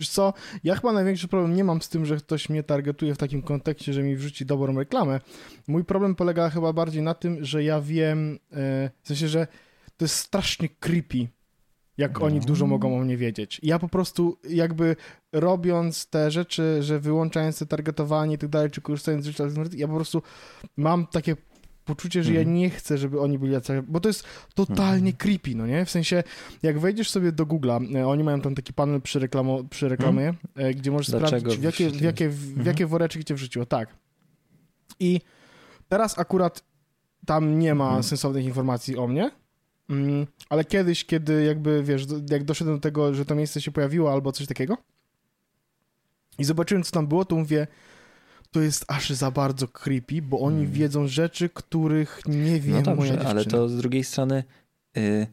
Wiesz co, ja chyba największy problem nie mam z tym, że ktoś mnie targetuje w takim kontekście, że mi wrzuci dobrą reklamę. Mój problem polega chyba bardziej na tym, że ja wiem, e, w sensie, że to jest strasznie creepy, jak oni dużo mogą o mnie wiedzieć. Ja po prostu jakby robiąc te rzeczy, że wyłączając te targetowanie i tak dalej, czy korzystając z życia, ja po prostu mam takie poczucie, że ja mhm. nie chcę, żeby oni byli jacyś, bo to jest totalnie mhm. creepy, no nie? W sensie, jak wejdziesz sobie do Google'a, e, oni mają tam taki panel przy, reklamo, przy reklamie, hmm? gdzie możesz Dlaczego sprawdzić, w jakie, w, jakie, w jakie woreczki cię wrzuciło. Tak. I teraz akurat tam nie ma sensownych informacji o mnie, mm, ale kiedyś, kiedy jakby, wiesz, jak doszedłem do tego, że to miejsce się pojawiło albo coś takiego i zobaczyłem, co tam było, to mówię, to jest aż za bardzo creepy, bo oni hmm. wiedzą rzeczy, których nie wie no dobrze, moja dziewczyna. ale to z drugiej strony yy,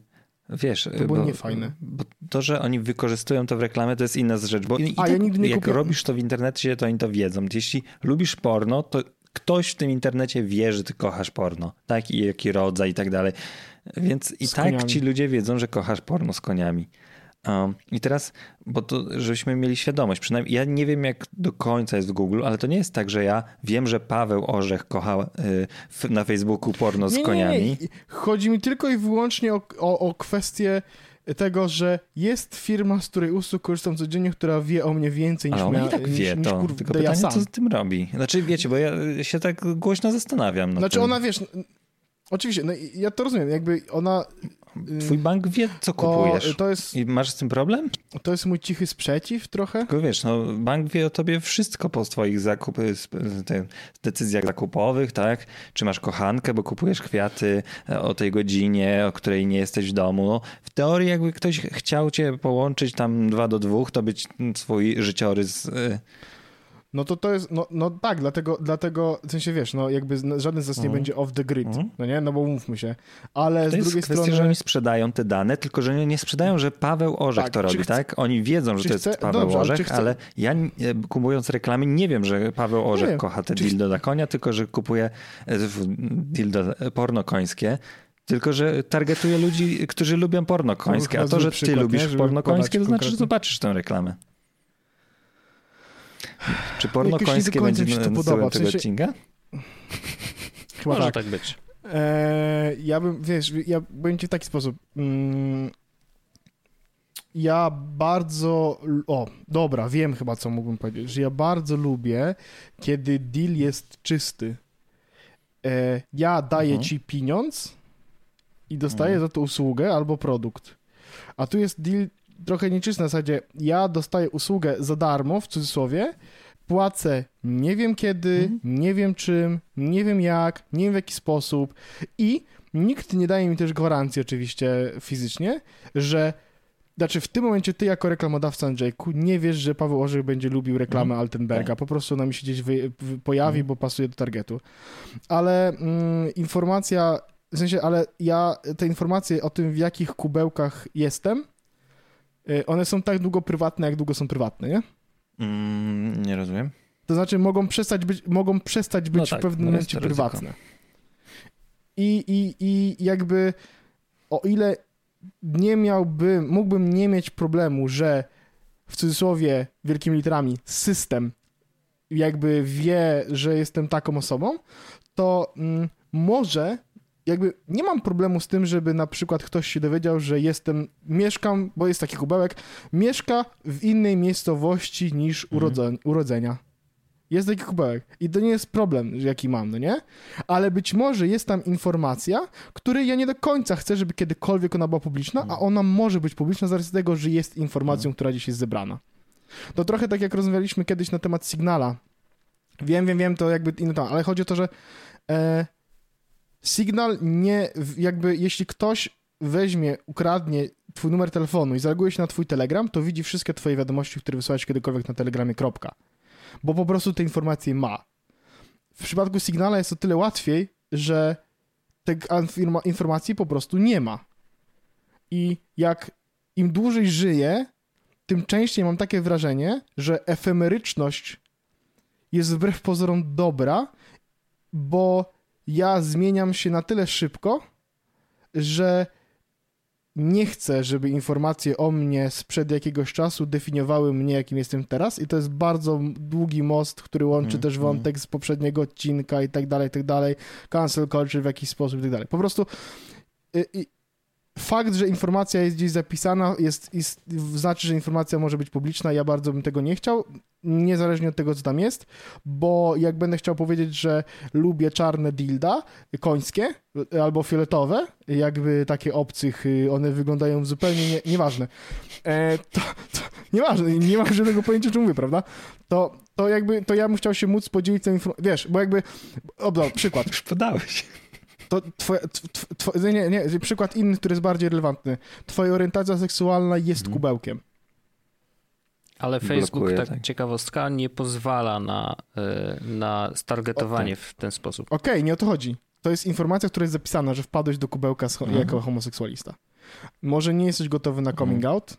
wiesz... To było bo, niefajne. Bo to, że oni wykorzystują to w reklamie, to jest inna rzecz, bo i, A, tak, ja nigdy nie jak kupię... robisz to w internecie, to oni to wiedzą. Jeśli lubisz porno, to ktoś w tym internecie wie, że ty kochasz porno, tak? I jaki rodzaj i tak dalej. Więc i tak ci ludzie wiedzą, że kochasz porno z koniami. I teraz, bo to, żebyśmy mieli świadomość, przynajmniej ja nie wiem jak do końca jest w Google, ale to nie jest tak, że ja wiem, że Paweł Orzech kocha y, na Facebooku porno z koniami. Nie, nie. Chodzi mi tylko i wyłącznie o, o, o kwestię tego, że jest firma, z której usług korzystam codziennie, która wie o mnie więcej niż ona i tak wie niż, to, niż, tylko pytanie, ja co z tym robi. Znaczy, wiecie, bo ja się tak głośno zastanawiam. Znaczy, tym. ona, wiesz, Oczywiście, no ja to rozumiem, jakby ona Twój bank wie, co kupujesz. To, to jest, I masz z tym problem? To jest mój cichy sprzeciw trochę. Tylko wiesz, no, bank wie o tobie wszystko po twoich zakup, decyzjach zakupowych, tak? Czy masz kochankę, bo kupujesz kwiaty e, o tej godzinie, o której nie jesteś w domu. No, w teorii jakby ktoś chciał cię połączyć tam dwa do dwóch, to być swój życiorys e, no to to jest, no, no tak, dlatego, dlatego, w sensie wiesz, no jakby żaden z nas nie mm. będzie off the grid, mm. no nie, no bo mówmy się, ale to z drugiej kwestia, strony... że oni sprzedają te dane, tylko że nie sprzedają, że Paweł Orzech tak, to robi, chce... tak? Oni wiedzą, że to jest Paweł Dobrze, Orzech, ale, chce... ale, ja e, kupując reklamy nie wiem, że Paweł Orzech kocha te czy... dildo na konia, tylko że kupuje e, dildo e, porno końskie, tylko, że targetuje ludzi, którzy lubią porno końskie, a to, że ty lubisz porno końskie, to znaczy, że zobaczysz tę reklamę. Czy porno końskie będzie mi się to podoba. tego sensie... odcinka? Chyba Może tak. tak być. Eee, ja bym, wiesz, ja bym ci w taki sposób. Mm, ja bardzo. O, dobra, wiem chyba, co mógłbym powiedzieć. Że ja bardzo lubię, kiedy deal jest czysty. Eee, ja daję mhm. ci pieniądz i dostaję mhm. za to usługę albo produkt. A tu jest deal trochę nieczysty na zasadzie, ja dostaję usługę za darmo, w cudzysłowie, płacę nie wiem kiedy, mhm. nie wiem czym, nie wiem jak, nie wiem w jaki sposób i nikt nie daje mi też gwarancji oczywiście fizycznie, że znaczy w tym momencie ty jako reklamodawca Andrzejku nie wiesz, że Paweł Orzech będzie lubił reklamę mm. Altenberga, tak. po prostu ona mi się gdzieś wy, wy, pojawi, mm. bo pasuje do targetu. Ale mm, informacja, w sensie, ale ja te informacje o tym, w jakich kubełkach jestem, one są tak długo prywatne, jak długo są prywatne, nie? Mm, nie rozumiem. To znaczy mogą przestać być, mogą przestać być no tak, w pewnym momencie prywatne. I, i, I jakby o ile nie miałbym, mógłbym nie mieć problemu, że w cudzysłowie wielkimi literami system jakby wie, że jestem taką osobą, to mm, może jakby nie mam problemu z tym, żeby na przykład ktoś się dowiedział, że jestem, mieszkam, bo jest taki kubełek, mieszka w innej miejscowości niż mhm. urodze, urodzenia. Jest taki kubełek. I to nie jest problem, jaki mam, no nie? Ale być może jest tam informacja, której ja nie do końca chcę, żeby kiedykolwiek ona była publiczna, a mhm. ona może być publiczna z racji tego, że jest informacją, mhm. która dziś jest zebrana. To trochę tak jak rozmawialiśmy kiedyś na temat Signala. Wiem, wiem, wiem, to jakby inny temat, ale chodzi o to, że e, Signal nie, jakby jeśli ktoś weźmie, ukradnie twój numer telefonu i zareaguje się na twój telegram, to widzi wszystkie twoje wiadomości, które wysłałeś kiedykolwiek na telegramie, kropka. Bo po prostu te informacje ma. W przypadku Signala jest to tyle łatwiej, że tych informacji po prostu nie ma. I jak im dłużej żyję, tym częściej mam takie wrażenie, że efemeryczność jest wbrew pozorom dobra bo ja zmieniam się na tyle szybko, że nie chcę, żeby informacje o mnie sprzed jakiegoś czasu definiowały mnie, jakim jestem teraz i to jest bardzo długi most, który łączy Mm, też mm. wątek z poprzedniego odcinka i tak dalej, i tak dalej, cancel culture w jakiś sposób i tak dalej. Po prostu y, y, fakt, że informacja jest gdzieś zapisana, jest, jest, znaczy, że informacja może być publiczna. Ja bardzo bym tego nie chciał, niezależnie od tego, co tam jest, bo jak będę chciał powiedzieć, że lubię czarne dilda, końskie albo fioletowe, jakby takie obcych, y, one wyglądają zupełnie nie, nieważne. E, to, to nieważne, nie mam żadnego pojęcia, czym mówię, prawda? To, to jakby, to ja bym chciał się móc podzielić tą informacją, wiesz, bo jakby, o, przykład. Już podałeś. To twoja, tw, tw, nie, nie, przykład inny, który jest bardziej relevantny. Twoja orientacja seksualna jest Mhm. kubełkiem. Ale Facebook, Blokuje, tak, tak. ciekawostka, nie pozwala na, y, na stargetowanie w ten sposób. Okej, nie o to chodzi. To jest informacja, która jest zapisana, że wpadłeś do kubełka Mhm. jako homoseksualista. Może nie jesteś gotowy na coming out,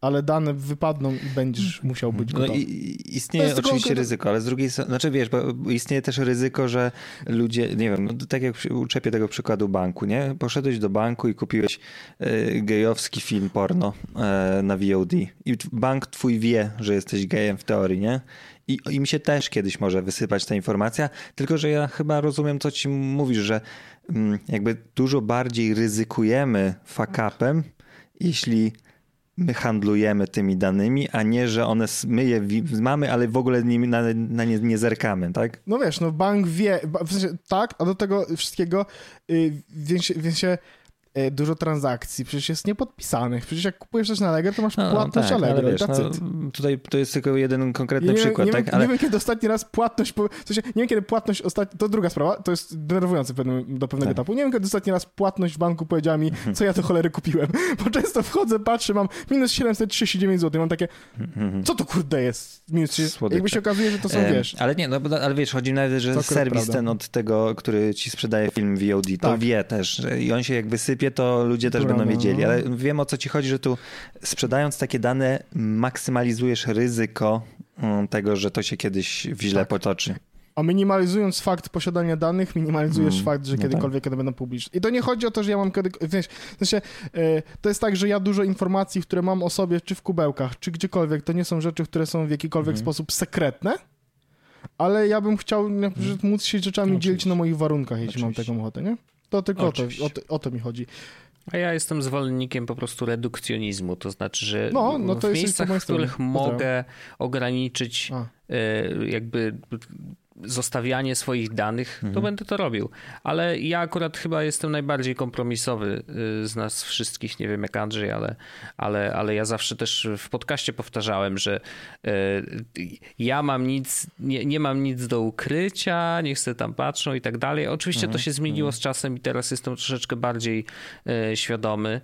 ale dane wypadną i będziesz musiał być No gotowy. i i istnieje oczywiście ryzyko, ale z drugiej strony, znaczy wiesz, bo istnieje też ryzyko, że ludzie, nie wiem, no, tak jak uczepię tego przykładu banku, nie? Poszedłeś do banku i kupiłeś e, gejowski film porno e, na VOD i bank twój wie, że jesteś gejem w teorii, nie? I im się też kiedyś może wysypać ta informacja, tylko że ja chyba rozumiem, co ci mówisz, że mm, jakby dużo bardziej ryzykujemy fuck-upem, jeśli my handlujemy tymi danymi, a nie, że one, my je mamy, ale w ogóle nie, na, na nie, nie zerkamy, tak? No wiesz, no bank wie, w sensie, tak, a do tego wszystkiego y, więc, więc się dużo transakcji, przecież jest niepodpisanych. Przecież jak kupujesz coś na Allegro, to masz płatność tak, Allegro ale wiesz, no, tutaj to jest tylko jeden konkretny nie, przykład, nie, tak? wiem, Ale nie wiem, kiedy ostatni raz płatność, po, w sensie, nie wiem, kiedy płatność ostatni, to druga sprawa, to jest denerwujące pewnym, do pewnego Tak. etapu. Nie wiem, kiedy ostatni raz płatność w banku powiedziała mi, co ja do cholery kupiłem, (laughs) bo często wchodzę, patrzę, mam minus 739 zł, mam takie, co to kurde jest? Minus 30, Słodycze. jakby się okazuje, że to są, Em, wiesz, Ale nie, no, ale wiesz, chodzi nawet, że To serwis prawda. ten od tego, który ci sprzedaje film VOD, to Tak. wie też i on się jak wysypie, to ludzie też Prawda, będą wiedzieli, no. ale wiem o co ci chodzi, że tu sprzedając takie dane maksymalizujesz ryzyko mm, tego, że to się kiedyś źle Tak. potoczy. A minimalizując fakt posiadania danych, minimalizujesz Mm, fakt, że no kiedykolwiek one będą publiczne. I to nie chodzi o to, że ja mam kiedy... Wiesz, w sensie, e, to jest tak, że ja dużo informacji, które mam o sobie, czy w kubełkach, czy gdziekolwiek, to nie są rzeczy, które są w jakikolwiek Mhm. sposób sekretne, ale ja bym chciał na przykład móc się rzeczami Oczywiście. dzielić na moich warunkach, jeśli mam Oczywiście. taką ochotę, nie? To tylko o to, o, to, o to mi chodzi. A ja jestem zwolennikiem po prostu redukcjonizmu, to znaczy, że No, no to w miejscach, w których mogę ograniczyć A. e, jakby zostawianie swoich danych, to Mhm. będę to robił. Ale ja akurat chyba jestem najbardziej kompromisowy y, z nas wszystkich, nie wiem jak Andrzej, ale, ale, ale ja zawsze też w podcaście powtarzałem, że y, ja mam nic, nie, nie mam nic do ukrycia, niech sobie tam patrzą i tak dalej. Oczywiście to się zmieniło z czasem i teraz jestem troszeczkę bardziej e, świadomy,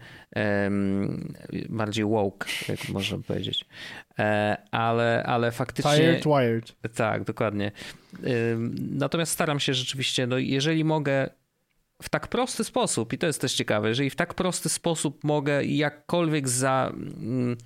bardziej woke, jak można powiedzieć. E, ale, ale faktycznie... Tired, wired. Tak, dokładnie. Natomiast staram się rzeczywiście, no jeżeli mogę w tak prosty sposób, i to jest też ciekawe, jeżeli w tak prosty sposób mogę jakkolwiek za, mm,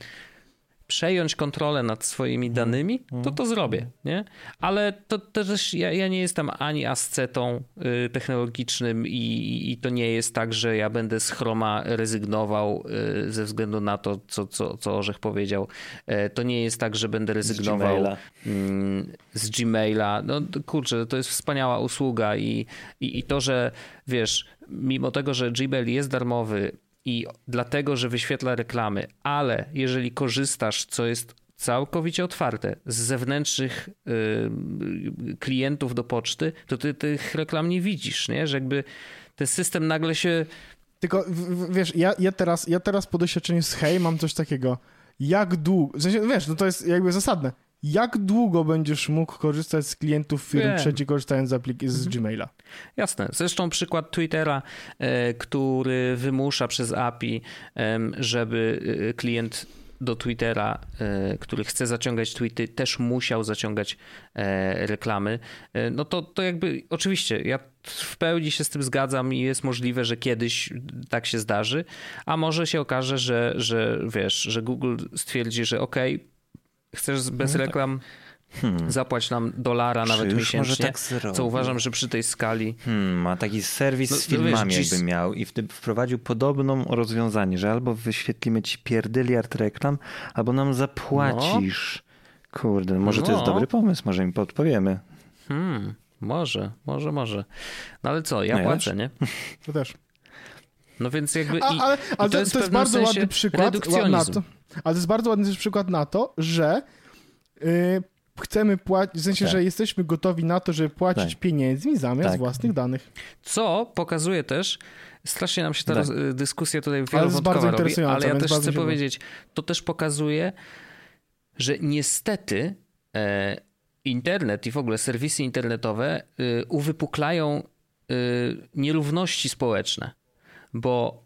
przejąć kontrolę nad swoimi danymi, to to zrobię, nie? Ale to, to też ja, ja nie jestem ani ascetą y, technologicznym i, i to nie jest tak, że ja będę z Chroma rezygnował y, ze względu na to, co, co, co Orzech powiedział. E, To nie jest tak, że będę rezygnował Gmaila. mm, z Gmaila. No kurczę, to jest wspaniała usługa i, i, i to, że wiesz, mimo tego, że Gmail jest darmowy i dlatego, że wyświetla reklamy, ale jeżeli korzystasz, co jest całkowicie otwarte, z zewnętrznych y, klientów do poczty, to ty tych reklam nie widzisz, nie? Że jakby ten system nagle się Tylko wiesz, ja, ja, teraz, ja teraz po doświadczeniu z Hej mam coś takiego. Jak długo, w sensie, wiesz, no to jest jakby zasadne. Jak długo będziesz mógł korzystać z klientów firm Wiem. trzecich, korzystając z, aplik- z Gmaila? Jasne. Zresztą przykład Twittera, e, który wymusza przez API, żeby e, klient do Twittera, e, który chce zaciągać tweety, też musiał zaciągać reklamy. No to, to jakby oczywiście ja w pełni się z tym zgadzam i jest możliwe, że kiedyś tak się zdarzy, a może się okaże, że, że wiesz, że Google stwierdzi, że okej, chcesz bez No tak. reklam, Hmm. Zapłać nam dolara nawet Czy już miesięcznie. może tak co uważam, że przy tej skali. Hmm, ma taki serwis No, z no filmami wiesz, jakby miał i wprowadził podobną rozwiązanie, że albo wyświetlimy ci pierdyliard reklam, albo nam zapłacisz. Kurde, może to jest No. dobry pomysł, może im podpowiemy. Hmm, może, może, może. No ale co, ja No płacę, nie? (laughs) To też. No więc jakby. A, i, ale i ale to, jest to jest bardzo ładny przykład na to. Ale to jest bardzo ładny przykład na to, że yy, chcemy płacić, w sensie, Tak. że jesteśmy gotowi na to, żeby płacić Tak. pieniędzmi zamiast Tak. własnych danych. Co pokazuje też, strasznie nam się ta Tak. y, dyskusja tutaj Ale jest bardzo wielowątkowa robi, interesująca, ale ja też chcę powiedzieć, to też pokazuje, że niestety e, internet i w ogóle serwisy internetowe y, uwypuklają y, nierówności społeczne, bo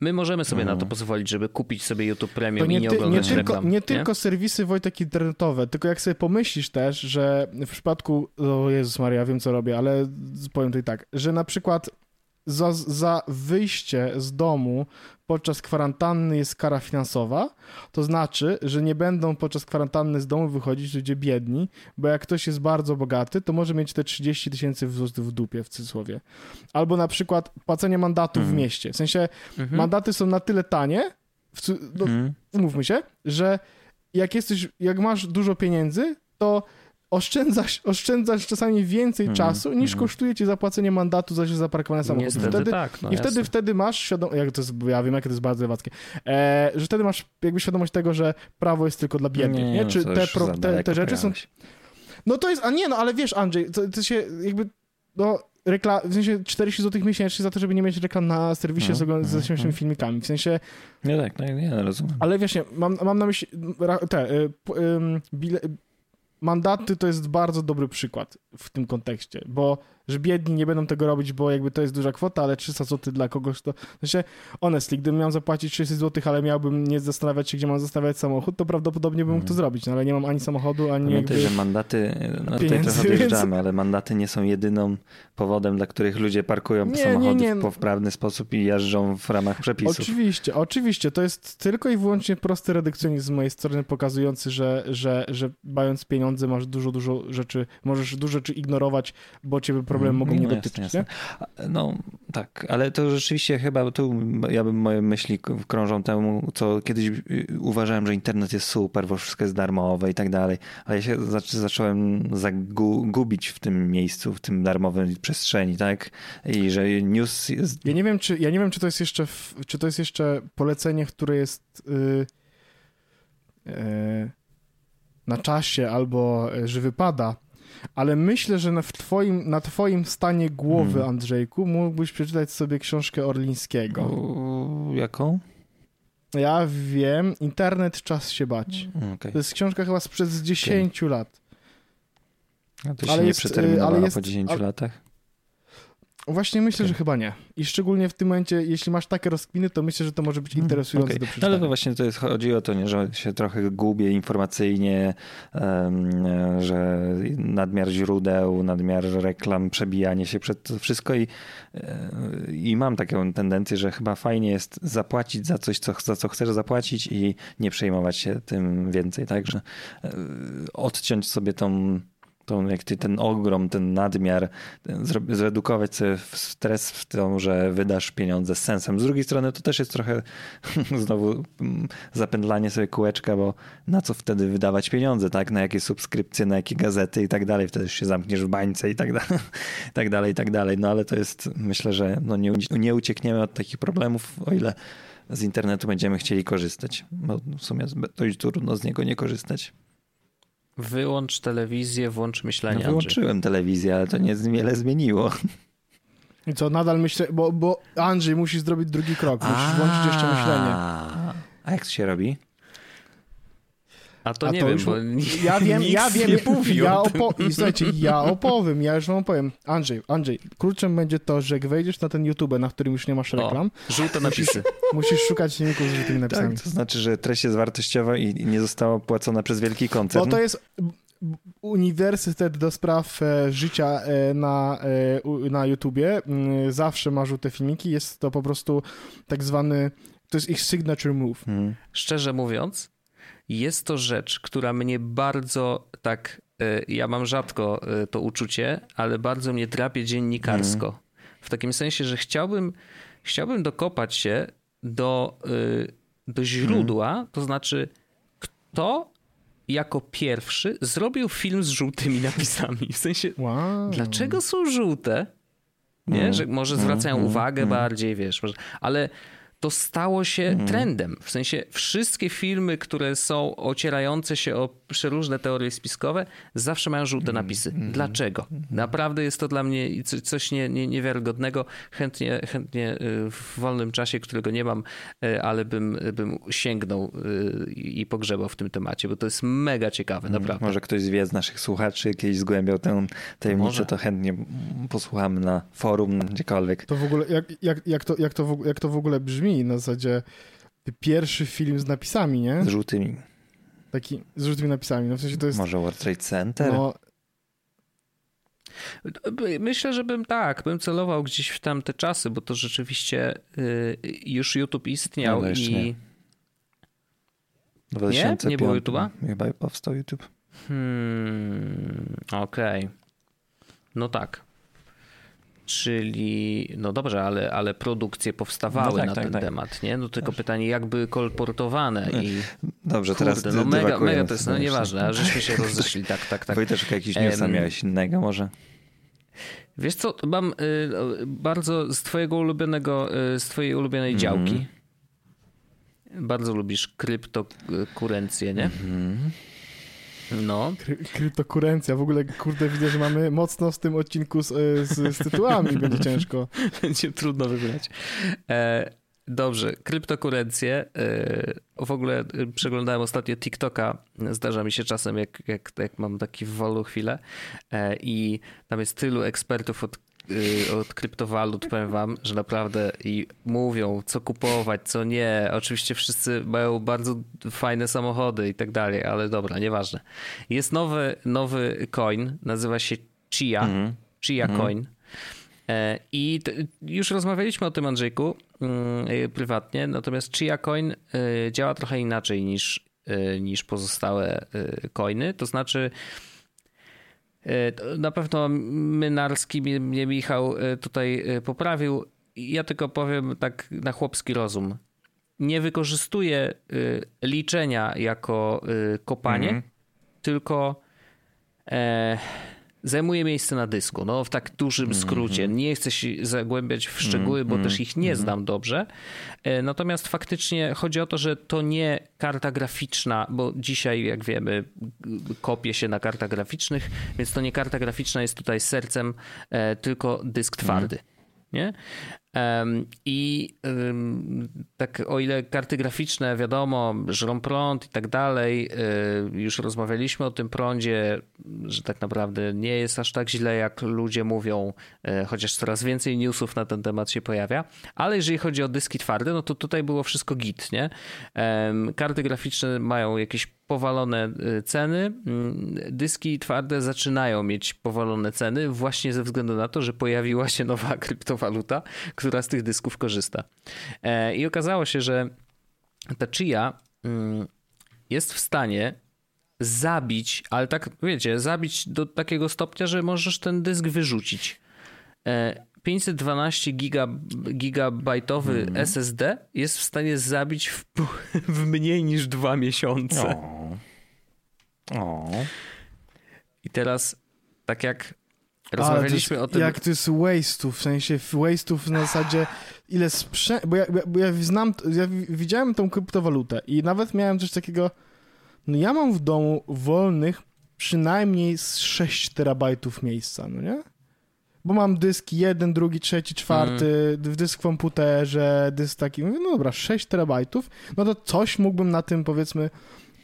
my możemy sobie na to pozwolić, żeby kupić sobie YouTube To Premium i nie, nie ty, nie, oglądać tylko, reklam. nie tylko serwisy Wojtek internetowe, tylko jak sobie pomyślisz też, że w przypadku, o Jezus Maria, wiem co robię, ale powiem tutaj tak, że na przykład za, za wyjście z domu podczas kwarantanny jest kara finansowa, to znaczy, że nie będą podczas kwarantanny z domu wychodzić ludzie biedni, bo jak ktoś jest bardzo bogaty, to może mieć te 30 tysięcy w, w dupie, w cudzysłowie. Albo na przykład płacenie mandatów w Mhm. mieście. W sensie Mhm. mandaty są na tyle tanie, w, no, Hmm? umówmy się, że jak jesteś, jak masz dużo pieniędzy, to oszczędzasz, oszczędzasz czasami więcej Mhm, czasu, niż mhm. kosztuje ci zapłacenie mandatu za źle zaparkowane samochód. Niestety Wtedy, tak. No I wtedy, wtedy masz świadomość, jak to jest, ja wiem, jakie to jest bardzo lewackie, e, że wtedy masz jakby świadomość tego, że prawo jest tylko dla biednych, nie? no Czy to te, pro, te, te rzeczy są... No to jest, a nie, no ale wiesz, Andrzej, to, to się jakby, no, rekla, w sensie 40 zł miesięcznie za to, żeby nie mieć reklam na serwisie z, ogl- z mhm, śmiesznymi mhm. filmikami. W sensie, Nie tak, no, nie, no, rozumiem. ale wiesz, nie, mam, mam na myśli te y, p- ym, bile, mandaty to jest bardzo dobry przykład w tym kontekście, bo że biedni nie będą tego robić, bo jakby to jest duża kwota, ale 300 zł dla kogoś to... Sensie, honestly, gdybym miał zapłacić 300 zł, ale miałbym nie zastanawiać się, gdzie mam zostawiać samochód, to prawdopodobnie bym mógł to Mhm. zrobić, no ale nie mam ani samochodu, ani Pamiętaj, jakby... że mandaty, no tutaj pieniędzy, trochę więc- odjeżdżamy, ale mandaty nie są jedyną powodem, dla których ludzie parkują Nie, nie, samochody nie. w poprawny sposób i jeżdżą w ramach przepisów. Oczywiście, oczywiście. To jest tylko i wyłącznie prosty redukcjonizm z mojej strony, pokazujący, że, że, że mając pieniądze masz dużo, dużo rzeczy, możesz dużo rzeczy ignorować, bo ciebie problemy mogą nie no dotyczyć, jasne, jasne. No tak, ale to rzeczywiście chyba tu ja bym moje myśli krążą temu, co kiedyś y, uważałem, że internet jest super, bo wszystko jest darmowe i tak dalej, ale ja się zac- zacząłem zagubić w tym miejscu, w tym darmowym przestrzeni, tak? I że news jest Ja nie wiem, czy, ja nie wiem, czy to jest jeszcze, w, czy to jest jeszcze polecenie, które jest yy, yy, na czasie albo yy, że wypada, ale myślę, że na, twoim, na twoim stanie głowy, Hmm. Andrzejku, mógłbyś przeczytać sobie książkę Orlińskiego. U, jaką? Ja wiem, internet czas się bać. Mm, Okej. To jest książka chyba sprzed 10 lat. A to się ale nie jest, y, przeterminowała ale jest- po 10 ale- latach? Właśnie myślę, Okej. że chyba nie. I szczególnie w tym momencie, jeśli masz takie rozkminy, to myślę, że to może być interesujące Okej. do No przeczytania. ale to właśnie to jest, chodzi o to, nie, że się trochę gubię informacyjnie, e, że nadmiar źródeł, nadmiar reklam, przebijanie się przed to wszystko i, e, i mam taką tendencję, że chyba fajnie jest zapłacić za coś, co, za co chcesz zapłacić i nie przejmować się tym więcej, tak, że e, odciąć sobie tą tą, jak ten ogrom, ten nadmiar, zredukować sobie stres w tym, że wydasz pieniądze z sensem. Z drugiej strony to też jest trochę (laughs) znowu mm, zapędlanie sobie kółeczka, bo na co wtedy wydawać pieniądze, tak? Na jakie subskrypcje, na jakie gazety i tak dalej. Wtedy się zamkniesz w bańce i tak dalej, (laughs) i tak dalej, i tak dalej. No ale to jest, myślę, że no nie, nie uciekniemy od takich problemów, o ile z internetu będziemy chcieli korzystać. Bo w sumie dość trudno z niego nie korzystać. Wyłącz telewizję, włącz myślenie. No, Andrzej. wyłączyłem telewizję, ale to nie wiele zmieniło. I co, nadal myślę, bo, bo Andrzej musi zrobić drugi krok, musisz włączyć jeszcze myślenie. A jak to się robi? A to A nie to wiem, już- bo (laughs) Ja wiem, nikt ja wiem, nie mówi ja opo- i słuchajcie, ja opowiem, ja już wam opowiem. Andrzej, Andrzej, kluczem będzie to, że jak wejdziesz na ten YouTube, na którym już nie masz reklam, O, żółte napisy. musisz szukać filmików z żółtymi napisami. Tak, to znaczy, że treść jest wartościowa i nie została opłacona przez wielki koncern. Bo to jest Uniwersytet do spraw e, życia e, na, e, u- na YouTubie. Mm, Zawsze ma żółte filmiki. Jest to po prostu tak zwany, to jest ich signature move. Mhm. Szczerze mówiąc, jest to rzecz, która mnie bardzo tak y, ja mam rzadko y, to uczucie, ale bardzo mnie drapie dziennikarsko. Mhm. W takim sensie, że chciałbym, chciałbym dokopać się do, y, do źródła, Mhm. to znaczy kto jako pierwszy zrobił film z żółtymi napisami. W sensie, Wow. dlaczego są żółte? Nie, Mm, że może mm, zwracają mm, uwagę mm. bardziej, wiesz, może, ale to stało się Mm. trendem. W sensie wszystkie filmy, które są ocierające się o przeróżne teorie spiskowe, zawsze mają żółte Mm, napisy. Dlaczego? Naprawdę jest to dla mnie co- coś nie, nie, niewiarygodnego. Chętnie, chętnie y, w wolnym czasie, którego nie mam, y, ale bym, bym sięgnął y, i pogrzebał w tym temacie, bo to jest mega ciekawe, naprawdę. Może ktoś wie z naszych słuchaczy kiedyś zgłębiał tę tajemnicę, Może. to chętnie posłuchamy na forum, gdziekolwiek. To w ogóle, jak, jak, jak, to, jak, to, w- jak to w ogóle brzmi na zasadzie pierwszy film z napisami, nie? Z żółtymi. Taki z żółtymi napisami. No w sensie to jest... Może World Trade Center? No, Myślę, że bym tak, bym celował gdzieś w tamte czasy, bo to rzeczywiście y, już YouTube istniał No, i... nie. 2005 Nie było YouTube'a? Chyba powstał YouTube. Hmm, okej. No tak. Czyli, no dobrze, ale, ale produkcje powstawały No tak, na tak, ten tak. temat, nie? No tylko pytanie, jak były kolportowane i... Dobrze, teraz Kurde, no mega, mega to jest, no nieważne, a żeśmy się rozeszli, tak, tak, tak. Wojteczek, jakiś newsa Em, miałeś innego może? Wiesz co, mam y, bardzo z twojego ulubionego, y, z twojej ulubionej Mhm. działki. Bardzo lubisz kryptokurencję, nie? Mhm. No. kry, kryptokurencja. W ogóle, kurde, widzę, że mamy mocno z tym odcinku z, e, z, z tytułami. Będzie ciężko. (laughs) Będzie trudno wybrać. E, dobrze, kryptokurencje. E, w ogóle e, przeglądałem ostatnio TikToka. Zdarza mi się czasem, jak, jak, jak mam taki wolną chwilę e, i tam jest tylu ekspertów od, od kryptowalut, powiem wam, że naprawdę i mówią, co kupować, co nie. Oczywiście wszyscy mają bardzo fajne samochody i tak dalej, ale dobra, nieważne. Jest nowy, nowy coin, nazywa się Chia. Mhm. Chia Coin. E, I już rozmawialiśmy o tym, Andrzejku, mm, e, prywatnie, natomiast Chia Coin e, działa trochę inaczej niż, niż pozostałe coiny. To znaczy, na pewno Mynarski mnie, Michał e, tutaj e, poprawił. Ja tylko powiem tak na chłopski rozum. Nie wykorzystuje e, liczenia jako e, kopanie, Mhm. tylko e, zajmuje miejsce na dysku. No w tak dużym skrócie. Nie chcę się zagłębiać w szczegóły, bo też ich nie znam dobrze. E, Natomiast faktycznie chodzi o to, że to nie karta graficzna, bo dzisiaj, jak wiemy, kopie się na kartach graficznych, więc to nie karta graficzna jest tutaj sercem, e, tylko dysk twardy. Nie? I tak o ile karty graficzne, wiadomo, żrą prąd i tak dalej, y, już rozmawialiśmy o tym prądzie, że tak naprawdę nie jest aż tak źle, jak ludzie mówią, y, chociaż coraz więcej newsów na ten temat się pojawia. Ale jeżeli chodzi o dyski twarde, no to tutaj było wszystko git, nie? Karty graficzne mają jakieś powalone y, ceny. Mm, Dyski twarde zaczynają mieć powalone ceny właśnie ze względu na to, że pojawiła się nowa (laughs) kryptowaluta, która z tych dysków korzysta. E, I okazało się, że ta Chia mm, jest w stanie zabić, ale tak wiecie, zabić do takiego stopnia, że możesz ten dysk wyrzucić. E, 512 giga, gigabajtowy SSD jest w stanie zabić w, (laughs) w mniej niż dwa miesiące. O. O. I teraz, tak jak rozmawialiśmy jest, o tym. Jak to jest waste'ów, w sensie waste'ów na zasadzie ile sprzęt... Bo ja, bo ja znam, ja widziałem tą kryptowalutę i nawet miałem coś takiego, no ja mam w domu wolnych przynajmniej z 6 terabajtów miejsca, no nie? Bo mam dyski jeden, drugi, trzeci, czwarty, Mm. w dysk w komputerze, dysk taki, mówię, no dobra, 6 terabajtów, no to coś mógłbym na tym powiedzmy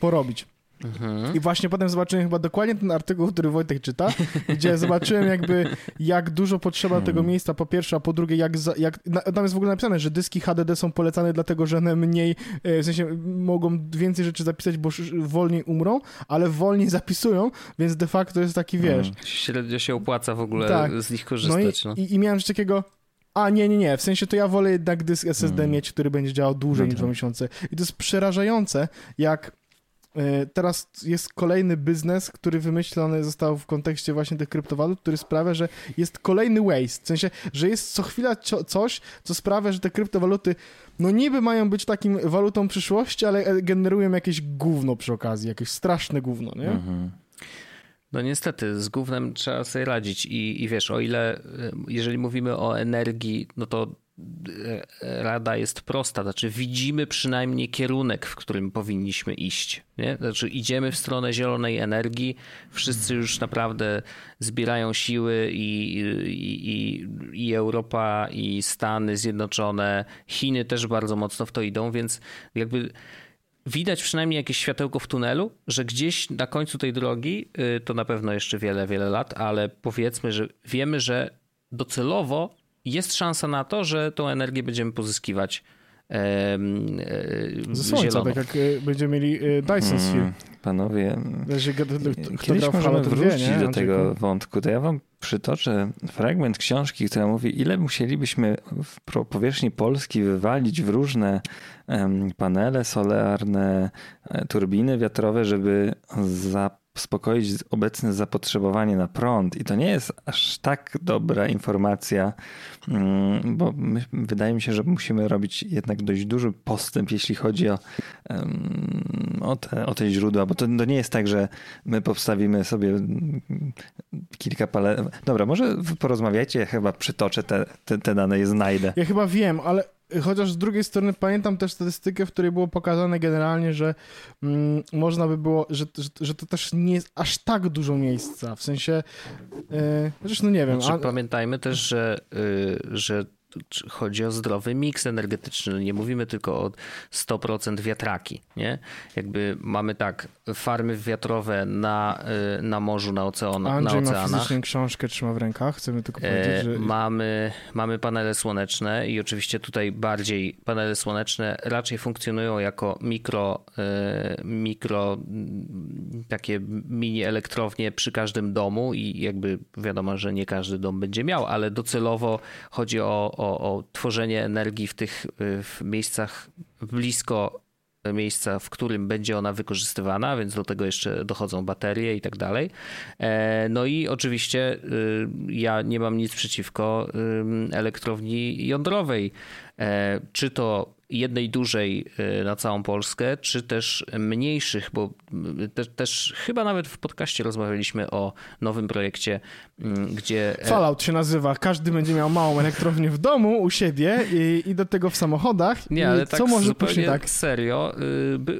porobić. Mhm. I właśnie potem zobaczyłem chyba dokładnie ten artykuł, który Wojtek czyta, (laughs) gdzie zobaczyłem jakby jak dużo potrzeba tego miejsca po pierwsze, a po drugie jak, za, jak na, tam jest w ogóle napisane, że dyski HDD są polecane dlatego, że one mniej, e, w sensie mogą więcej rzeczy zapisać, bo wolniej umrą, ale wolniej zapisują, więc de facto jest taki, wiesz, Średnio się opłaca w ogóle Tak. z nich no i, korzystać. No i, i miałem coś takiego, a nie, nie, nie, w sensie to ja wolę jednak dysk SSD Mm. mieć, który będzie działał dłużej No niż tak. dwa miesiące. I to jest przerażające, jak teraz jest kolejny biznes, który wymyślony został w kontekście właśnie tych kryptowalut, który sprawia, że jest kolejny waste. W sensie, że jest co chwila coś, co sprawia, że te kryptowaluty no niby mają być takim walutą przyszłości, ale generują jakieś gówno przy okazji, jakieś straszne gówno, nie? Mhm. No niestety, z gównem trzeba sobie radzić i, i wiesz, o ile, jeżeli mówimy o energii, no to e, rada jest prosta, znaczy widzimy przynajmniej kierunek, w którym powinniśmy iść. Nie? Znaczy idziemy w stronę zielonej energii, wszyscy już naprawdę zbierają siły i, i, i, Europa, i Stany Zjednoczone, Chiny też bardzo mocno w to idą, więc jakby widać przynajmniej jakieś światełko w tunelu, że gdzieś na końcu tej drogi, y, to na pewno jeszcze wiele, wiele lat, ale powiedzmy, że wiemy, że docelowo jest szansa na to, że tą energię będziemy pozyskiwać e, ze słońca, zielono. tak jak y, będziemy mieli y, Dyson Sphere. Hmm, panowie, kiedyś możemy wrócić wie, do tego wątku, to ja wam przytoczę fragment książki, która mówi, ile musielibyśmy w powierzchni Polski wywalić w różne panele solarne, e, turbiny wiatrowe, żeby zaspokoić obecne zapotrzebowanie na prąd. I to nie jest aż tak dobra informacja, mm, bo my, wydaje mi się, że musimy robić jednak dość duży postęp, jeśli chodzi o, o, te, o te źródła, bo to, to nie jest tak, że my powstawimy sobie kilka pale. Dobra, może porozmawiajcie, ja chyba przytoczę te, te, te dane, je znajdę. Ja chyba wiem, ale Chociaż z drugiej strony pamiętam też statystykę, w której było pokazane generalnie, że mm, można by było, że, że, że, to też nie jest aż tak dużo miejsca. W sensie, yy, chociaż no nie wiem. Znaczy, a... Pamiętajmy też, że, yy, że chodzi o zdrowy miks energetyczny. Nie mówimy tylko o 100% wiatraki. Nie? Jakby mamy tak, farmy wiatrowe na, y, na morzu, na, ocean, Andrzej na oceanach. ma fizycznie książkę, trzyma w rękach. Chcemy tylko powiedzieć, e, że... Mamy, mamy panele słoneczne i oczywiście tutaj bardziej panele słoneczne raczej funkcjonują jako mikro, e, mikro takie mini elektrownie przy każdym domu i jakby wiadomo, że nie każdy dom będzie miał, ale docelowo chodzi o, o, o tworzenie energii w tych w miejscach blisko miejsca, w którym będzie ona wykorzystywana, więc do tego jeszcze dochodzą baterie i tak dalej. E, no i oczywiście y, ja nie mam nic przeciwko elektrowni jądrowej. E, czy to jednej dużej y, na całą Polskę, czy też mniejszych, bo y, te, też chyba nawet w podcaście rozmawialiśmy o nowym projekcie, mm, gdzie... E, Fallout się nazywa. Każdy będzie miał małą elektrownię w domu, u siebie i, i do tego w samochodach. Nie, ale tak co może zupełnie tak? serio,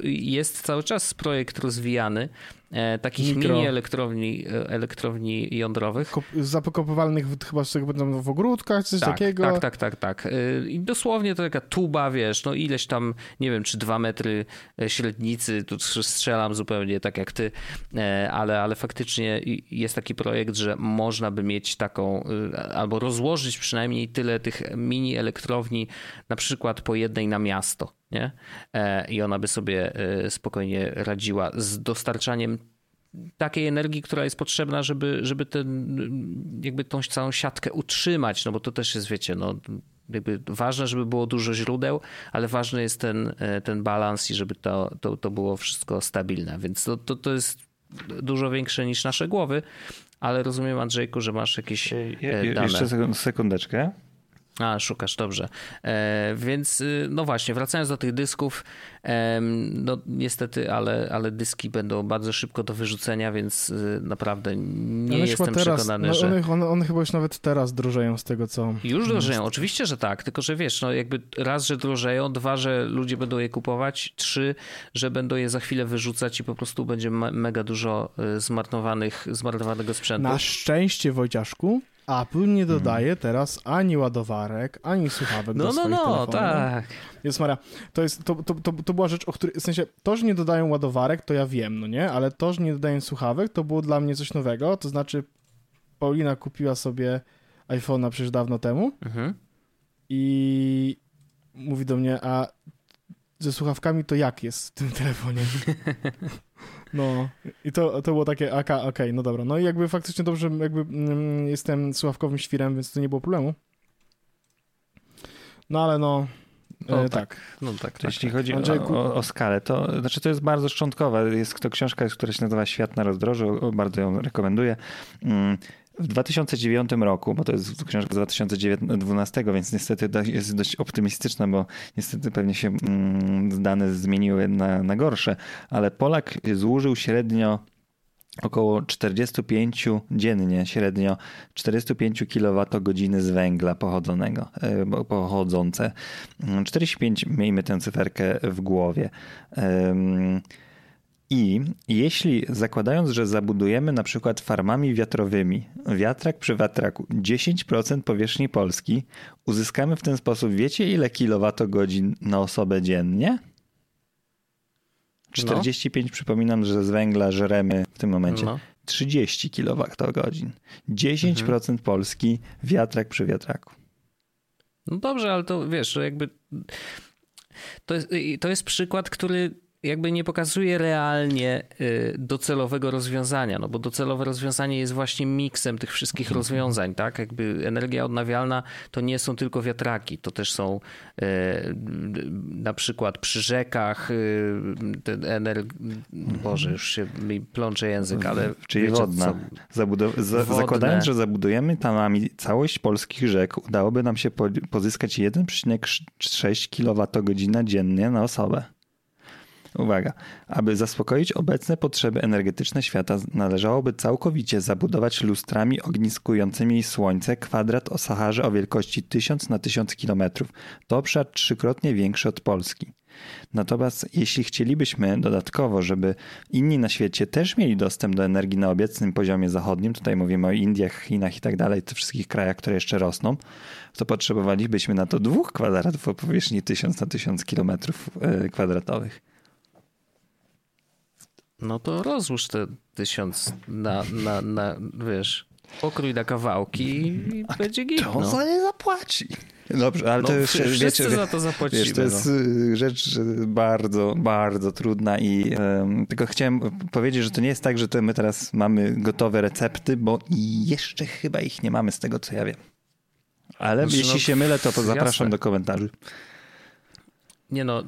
jest cały czas projekt rozwijany, E, takich Mikro. mini elektrowni, e, elektrowni jądrowych. Zapakowywalnych chyba z będą w ogródkach, coś tak, takiego. Tak, tak, tak, tak. E, I dosłownie to taka tuba, wiesz, no ileś tam, nie wiem, czy dwa metry średnicy, tu strzelam zupełnie tak jak ty, ale, ale faktycznie jest taki projekt, że można by mieć taką, albo rozłożyć przynajmniej tyle tych mini elektrowni, na przykład po jednej na miasto nie? E, I ona by sobie e, spokojnie radziła z dostarczaniem takiej energii, która jest potrzebna, żeby, żeby ten, jakby tą całą siatkę utrzymać, no bo to też jest, wiecie, no jakby ważne, żeby było dużo źródeł, ale ważny jest ten, e, ten balans i żeby to, to, to było wszystko stabilne, więc to, to, to jest dużo większe niż nasze głowy, ale rozumiem Andrzejku, że masz jakieś dane. Jeszcze sekundeczkę. A, szukasz, dobrze. E, więc y, no właśnie, wracając do tych dysków, e, no niestety, ale, ale dyski będą bardzo szybko do wyrzucenia, więc y, naprawdę nie one jestem teraz, przekonany, no, że... One, one, one, chyba już nawet teraz drożeją z tego, co... Już drożeją, jest. oczywiście, że tak, tylko że wiesz, no jakby raz, że drożeją, dwa, że ludzie będą je kupować, trzy, że będą je za chwilę wyrzucać i po prostu będzie mega dużo y, zmarnowanych, zmarnowanego sprzętu. Na szczęście, Wojciaszku, Apple nie dodaje hmm. teraz ani ładowarek, ani słuchawek no, do no, swoich no, telefonów. tak. Jest Maria, to, jest, to, to, to, to była rzecz, o której, w sensie, to, że nie dodają ładowarek, to ja wiem, no nie? Ale to, że nie dodają słuchawek, to było dla mnie coś nowego, to znaczy Paulina kupiła sobie iPhone'a przecież dawno temu mhm. i mówi do mnie, a ze słuchawkami to jak jest w tym telefonie? (laughs) No i to, to było takie, okej, okay, no dobra. No i jakby faktycznie dobrze, jakby mm, jestem słuchawkowym świrem, więc to nie było problemu. No ale no, O, E, tak. No tak, tak. Jeśli tak. chodzi Andrzejku- o, o, o skalę, to znaczy to jest bardzo szczątkowe. Jest to książka, która się nazywa Świat na rozdrożu, bardzo ją rekomenduję. Mm, W 2009 roku, bo to jest książka z 2012, więc niestety jest dość optymistyczna, bo niestety pewnie się mm, dane zmieniły na, na gorsze, ale Polak zużył średnio około 45 dziennie, średnio 45 kWh z węgla pochodzonego, e, pochodzące. Mm, 45, miejmy tę cyferkę w głowie. I jeśli zakładając, że zabudujemy na przykład farmami wiatrowymi wiatrak przy wiatraku 10% powierzchni Polski, uzyskamy w ten sposób, wiecie ile kilowatogodzin na osobę dziennie? 45, przypominam, że z węgla żremy w tym momencie No. 30 kWh. 10% Polski wiatrak przy wiatraku. No dobrze, ale to wiesz, że jakby to jest, to jest przykład, który jakby nie pokazuje realnie y, docelowego rozwiązania, no bo docelowe rozwiązanie jest właśnie miksem tych wszystkich rozwiązań, tak? Jakby energia odnawialna to nie są tylko wiatraki, to też są y, na przykład przy rzekach y, ten ener... Boże, już się mi plącze język, ale Czyli wiecie, wodna. Zabudow- za-. Zakładając, że zabudujemy tamami całość polskich rzek, udałoby nam się po- pozyskać 1,6 kWh dziennie na osobę. Uwaga, aby zaspokoić obecne potrzeby energetyczne świata, należałoby całkowicie zabudować lustrami ogniskującymi słońce kwadrat o Saharze o wielkości 1000 na 1000 km. To obszar trzykrotnie większy od Polski. Natomiast jeśli chcielibyśmy dodatkowo, żeby inni na świecie też mieli dostęp do energii na obecnym poziomie zachodnim, tutaj mówimy o Indiach, Chinach i tak dalej, tych wszystkich krajach, które jeszcze rosną, to potrzebowalibyśmy na to dwóch kwadratów o powierzchni 1000 na 1000 km kwadratowych. No to rozłóż te tysiąc na, na, na wiesz, pokrój na kawałki i będzie git. Kto No. za nie zapłaci? Dobrze, ale No, to już, wszyscy wiecie, za to zapłacimy. Wiesz, to jest no. y, rzecz bardzo, bardzo trudna i em, tylko chciałem powiedzieć, że to nie jest tak, że to my teraz mamy gotowe recepty, bo jeszcze chyba ich nie mamy z tego, co ja wiem. Ale Znaczy, jeśli no, się mylę, to zapraszam jasne. do komentarzy. Nie no,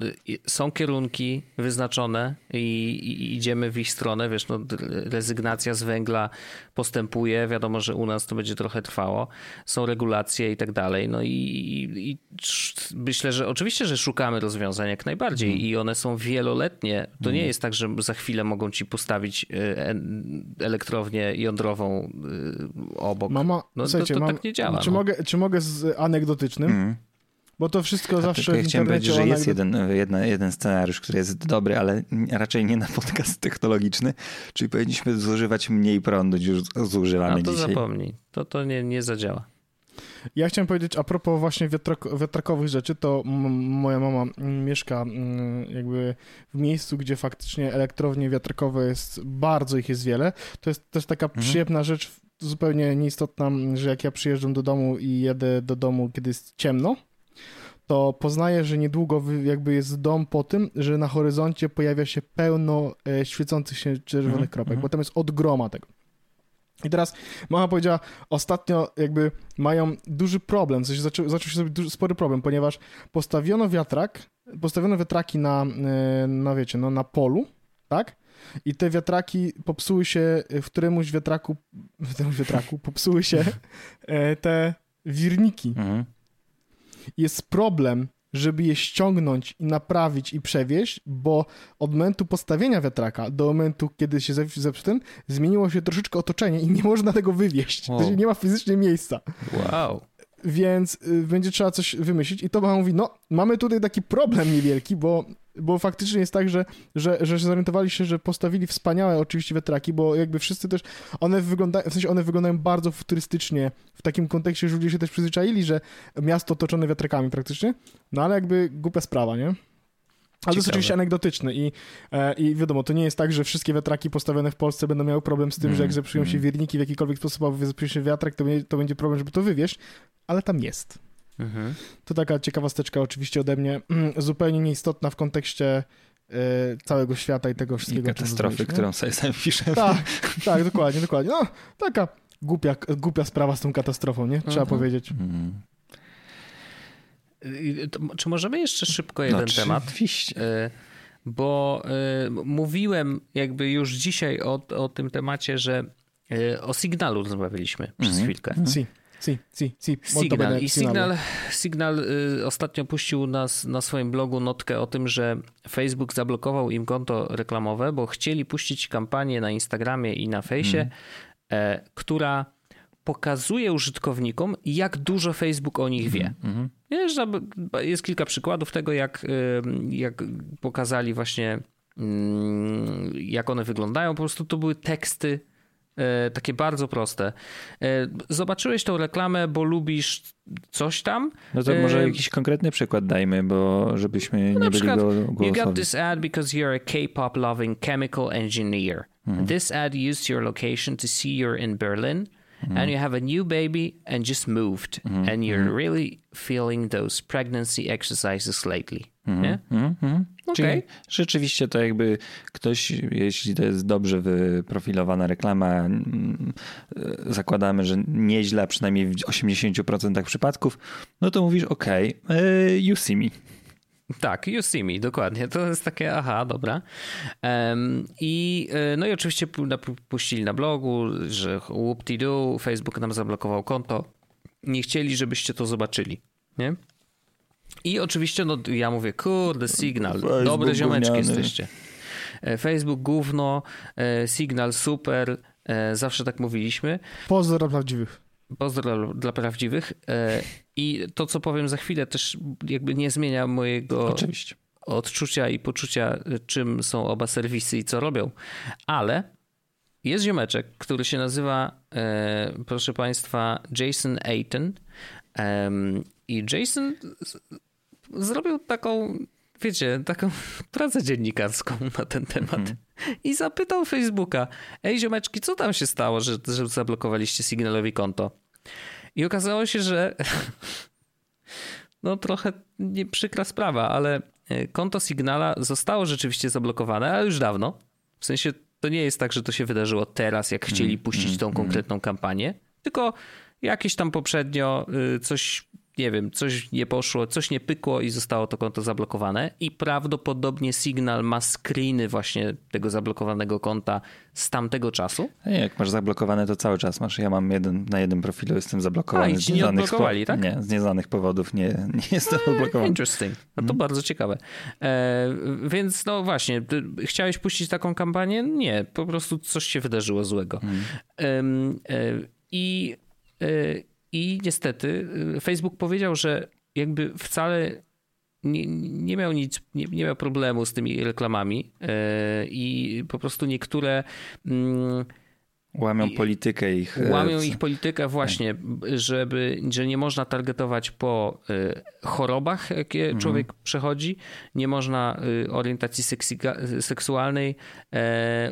są kierunki wyznaczone i, i idziemy w ich stronę, wiesz, no rezygnacja z węgla postępuje, wiadomo, że u nas to będzie trochę trwało, są regulacje i tak dalej, no i, i, i myślę, że oczywiście, że szukamy rozwiązań jak najbardziej Mhm. i one są wieloletnie, to nie jest tak, że za chwilę mogą ci postawić en- elektrownię jądrową y, obok. Mama, No to- to mam, tak nie działa, Czy, no. mogę, czy mogę z anegdotycznym? Mhm. Bo to wszystko zawsze Tylko ja chciałem powiedzieć, że jest jeden, jedna, jeden scenariusz, który jest dobry, ale raczej nie na podcast technologiczny, czyli powinniśmy zużywać mniej prądu niż zużywamy A to dzisiaj. zapomnij, to, to nie, nie zadziała. Ja chciałem powiedzieć a propos właśnie wiatrak, wiatrakowych rzeczy, to moja mama mieszka jakby w miejscu, gdzie faktycznie elektrownie wiatrakowe jest, bardzo ich jest wiele. To jest też taka Mhm. przyjemna rzecz, zupełnie nieistotna, że jak ja przyjeżdżam do domu i jedę do domu, kiedy jest ciemno, to poznaję, że niedługo jakby jest dom po tym, że na horyzoncie pojawia się pełno e, świecących się czerwonych Mhm, kropek, mhm. bo tam jest od groma tego. I teraz mama powiedziała, ostatnio jakby mają duży problem, w sensie zaczął, zaczął się zrobić duży, spory problem, ponieważ postawiono wiatrak, postawiono wiatraki na, e, na wiecie, no na polu, tak? I te wiatraki popsuły się, w któremuś wiatraku, w któremuś wiatraku popsuły się e, te wirniki. Mhm. Jest problem, żeby je ściągnąć i naprawić i przewieźć, bo od momentu postawienia wiatraka do momentu, kiedy się zep- zepsuł ten, zmieniło się troszeczkę otoczenie i nie można tego wywieźć. Wow. To nie ma fizycznie miejsca. Wow. Więc y, będzie trzeba coś wymyślić i to mama mówi, no mamy tutaj taki problem niewielki, bo, bo faktycznie jest tak, że, że, że zorientowali się, że postawili wspaniałe oczywiście wiatraki, bo jakby wszyscy też, one wyglądają, w sensie one wyglądają bardzo futurystycznie w takim kontekście, że ludzie się też przyzwyczaili, że miasto otoczone wiatrakami praktycznie, no ale jakby głupia sprawa, nie? Ale to jest oczywiście anegdotyczne i, e, i wiadomo, to nie jest tak, że wszystkie wiatraki postawione w Polsce będą miały problem z tym, że jak Mm, zepsują się mm. wierniki w jakikolwiek sposób, albo zepsuje się wiatrak, to będzie, to będzie problem, żeby to wywieźć, ale tam jest. Mhm. To taka ciekawosteczka oczywiście ode mnie, mm, zupełnie nieistotna w kontekście e, całego świata i tego I wszystkiego. czym katastrofy, którą sobie sami piszemy. Tak, tak, dokładnie, dokładnie. No, taka głupia, głupia sprawa z tą katastrofą, nie? Trzeba Mhm. powiedzieć. Mm. Czy możemy jeszcze szybko jeden no, temat? Oczywiście. Bo mówiłem jakby już dzisiaj o, o tym temacie, że o Signalu rozmawialiśmy przez mm -hmm. chwilkę. Si. Si, si, si. Signal. I Signal, Signal y, ostatnio puścił nas na swoim blogu notkę o tym, że Facebook zablokował im konto reklamowe, bo chcieli puścić kampanię na Instagramie i na fejsie, mm. e, która pokazuje użytkownikom, jak dużo Facebook o nich wie. Mm -hmm. Jest kilka przykładów tego, jak, jak pokazali właśnie, mm, jak one wyglądają. Po prostu to były teksty E, takie bardzo proste. E, zobaczyłeś tą reklamę, bo lubisz coś tam. No to może jakiś konkretny przykład dajmy, bo żebyśmy no nie byli go głosowi. You got this ad because you're a K-pop loving chemical engineer. Mhm. This ad used your location to see you're in Berlin. Mm. and you have a new baby and just moved mm. and you're mm. really feeling those pregnancy exercises lately. Mm. Okay. Czyli rzeczywiście to jakby ktoś, jeśli to jest dobrze wyprofilowana reklama, mm, zakładamy, że nieźle, przynajmniej w 80% przypadków, no to mówisz ok, you see me. Tak, You See Me, dokładnie. To jest takie, aha, dobra. Um, I e, no i oczywiście puścili na blogu, że whoop-de-doo, Facebook nam zablokował konto. Nie chcieli, żebyście to zobaczyli, nie? I oczywiście, no ja mówię, kurde, Signal, Facebook dobre ziomeczki gówniany. jesteście. E, Facebook gówno, e, Signal super, zawsze tak mówiliśmy. Pozdro prawdziwych. Pozdro dla prawdziwych. I to, co powiem za chwilę, też jakby nie zmienia mojego Oczywiście. odczucia i poczucia, czym są oba serwisy i co robią. Ale jest ziomeczek, który się nazywa, e, proszę Państwa, Jason Ayton. E, I Jason zrobił taką, wiecie, taką (laughs) pracę dziennikarską na ten temat. Mm -hmm. I zapytał Facebooka, ej ziomeczki, co tam się stało, że, że zablokowaliście Signalowi konto? I okazało się, że (laughs) no trochę nie przykra sprawa, ale e, konto Signala zostało rzeczywiście zablokowane, ale już dawno. W sensie to nie jest tak, że to się wydarzyło teraz, jak chcieli mm, puścić mm, tą mm. konkretną kampanię, tylko jakieś tam poprzednio y, coś nie wiem, coś nie poszło, coś nie pykło i zostało to konto zablokowane i prawdopodobnie Signal ma screeny właśnie tego zablokowanego konta z tamtego czasu. A jak masz zablokowane, to cały czas masz. Ja mam jeden, na jednym profilu jestem zablokowany. A, i ci nie odblokowali, tak? Nie, z nieznanych powodów nie, nie jestem e, odblokowany. Interesting. No to hmm. bardzo ciekawe. E, więc no właśnie, chciałeś puścić taką kampanię? Nie, po prostu coś się wydarzyło złego. Hmm. E, e, i niestety y, Facebook powiedział, że jakby wcale nie, nie miał nic, nie, nie, miał problemu z tymi reklamami yy, i po prostu niektóre. Yy, Łamią politykę ich. E, łamią ich politykę właśnie, żeby, że nie można targetować po y, chorobach, jakie mhm. człowiek przechodzi, nie można y, orientacji seksualnej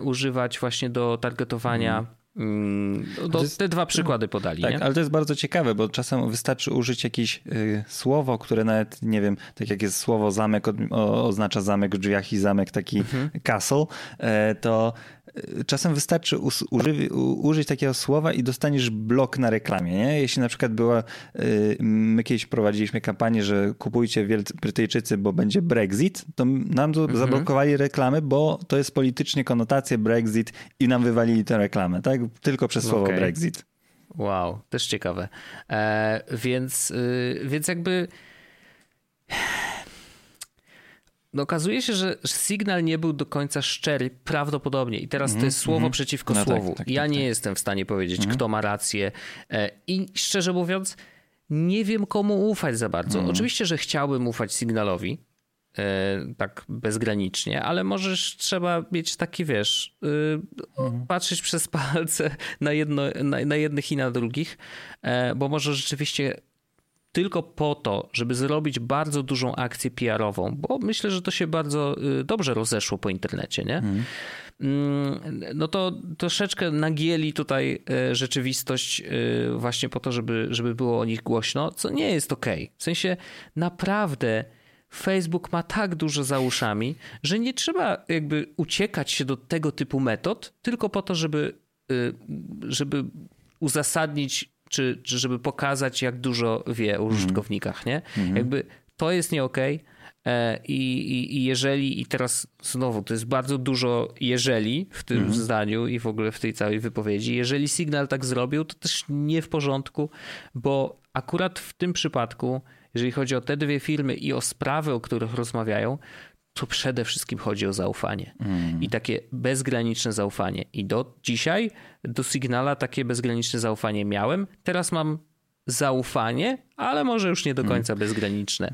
używać właśnie do targetowania mhm Mm, no, jest, te dwa przykłady podali. Tak, nie? ale to jest bardzo ciekawe, bo czasem wystarczy użyć jakieś y, słowo, które nawet, nie wiem, tak jak jest słowo zamek, o, oznacza zamek w drzwiach i zamek taki mhm. castle, y, to czasem wystarczy uży, użyć takiego słowa i dostaniesz blok na reklamie. Nie? Jeśli na przykład była, y, my kiedyś prowadziliśmy kampanię, że kupujcie Brytyjczycy, bo będzie Brexit, to nam mhm. zablokowali reklamy, bo to jest politycznie konotacje Brexit i nam wywalili tę reklamę, tak? Tylko przez słowo okay. Brexit. Wow, też ciekawe. E, więc, y, więc jakby no okazuje się, że sygnał nie był do końca szczery, prawdopodobnie. I teraz mm to jest słowo mm przeciwko no tak, słowu. Tak, tak, ja tak, nie tak. jestem w stanie powiedzieć, mm kto ma rację. E, I szczerze mówiąc, nie wiem komu ufać za bardzo. Mhm. Oczywiście, że chciałbym ufać sygnalowi, e, tak bezgranicznie, ale możesz, trzeba mieć taki, wiesz, mhm. patrzeć przez palce na, jedno, na, na jednych i na drugich, e, bo może rzeczywiście tylko po to, żeby zrobić bardzo dużą akcję PR-ową, bo myślę, że to się bardzo y, dobrze rozeszło po internecie, nie? Mhm. Mm. No to troszeczkę nagieli tutaj y, rzeczywistość y, właśnie po to, żeby, żeby było o nich głośno, co nie jest okej. Okay. W sensie naprawdę Facebook ma tak dużo za uszami, że nie trzeba jakby uciekać się do tego typu metod, tylko po to, żeby, żeby uzasadnić czy, czy żeby pokazać, jak dużo wie o Mhm. użytkownikach, nie? Jakby to jest nie okej. E, I, i, I jeżeli, i teraz znowu, to jest bardzo dużo jeżeli w tym zdaniu i w ogóle w tej całej wypowiedzi. Jeżeli Signal tak zrobił, to też nie w porządku, bo akurat w tym przypadku, jeżeli chodzi o te dwie firmy i o sprawy, o których rozmawiają, to przede wszystkim chodzi o zaufanie. I takie bezgraniczne zaufanie. I do dzisiaj do Signala takie bezgraniczne zaufanie miałem. Teraz mam zaufanie, ale może już nie do końca bezgraniczne.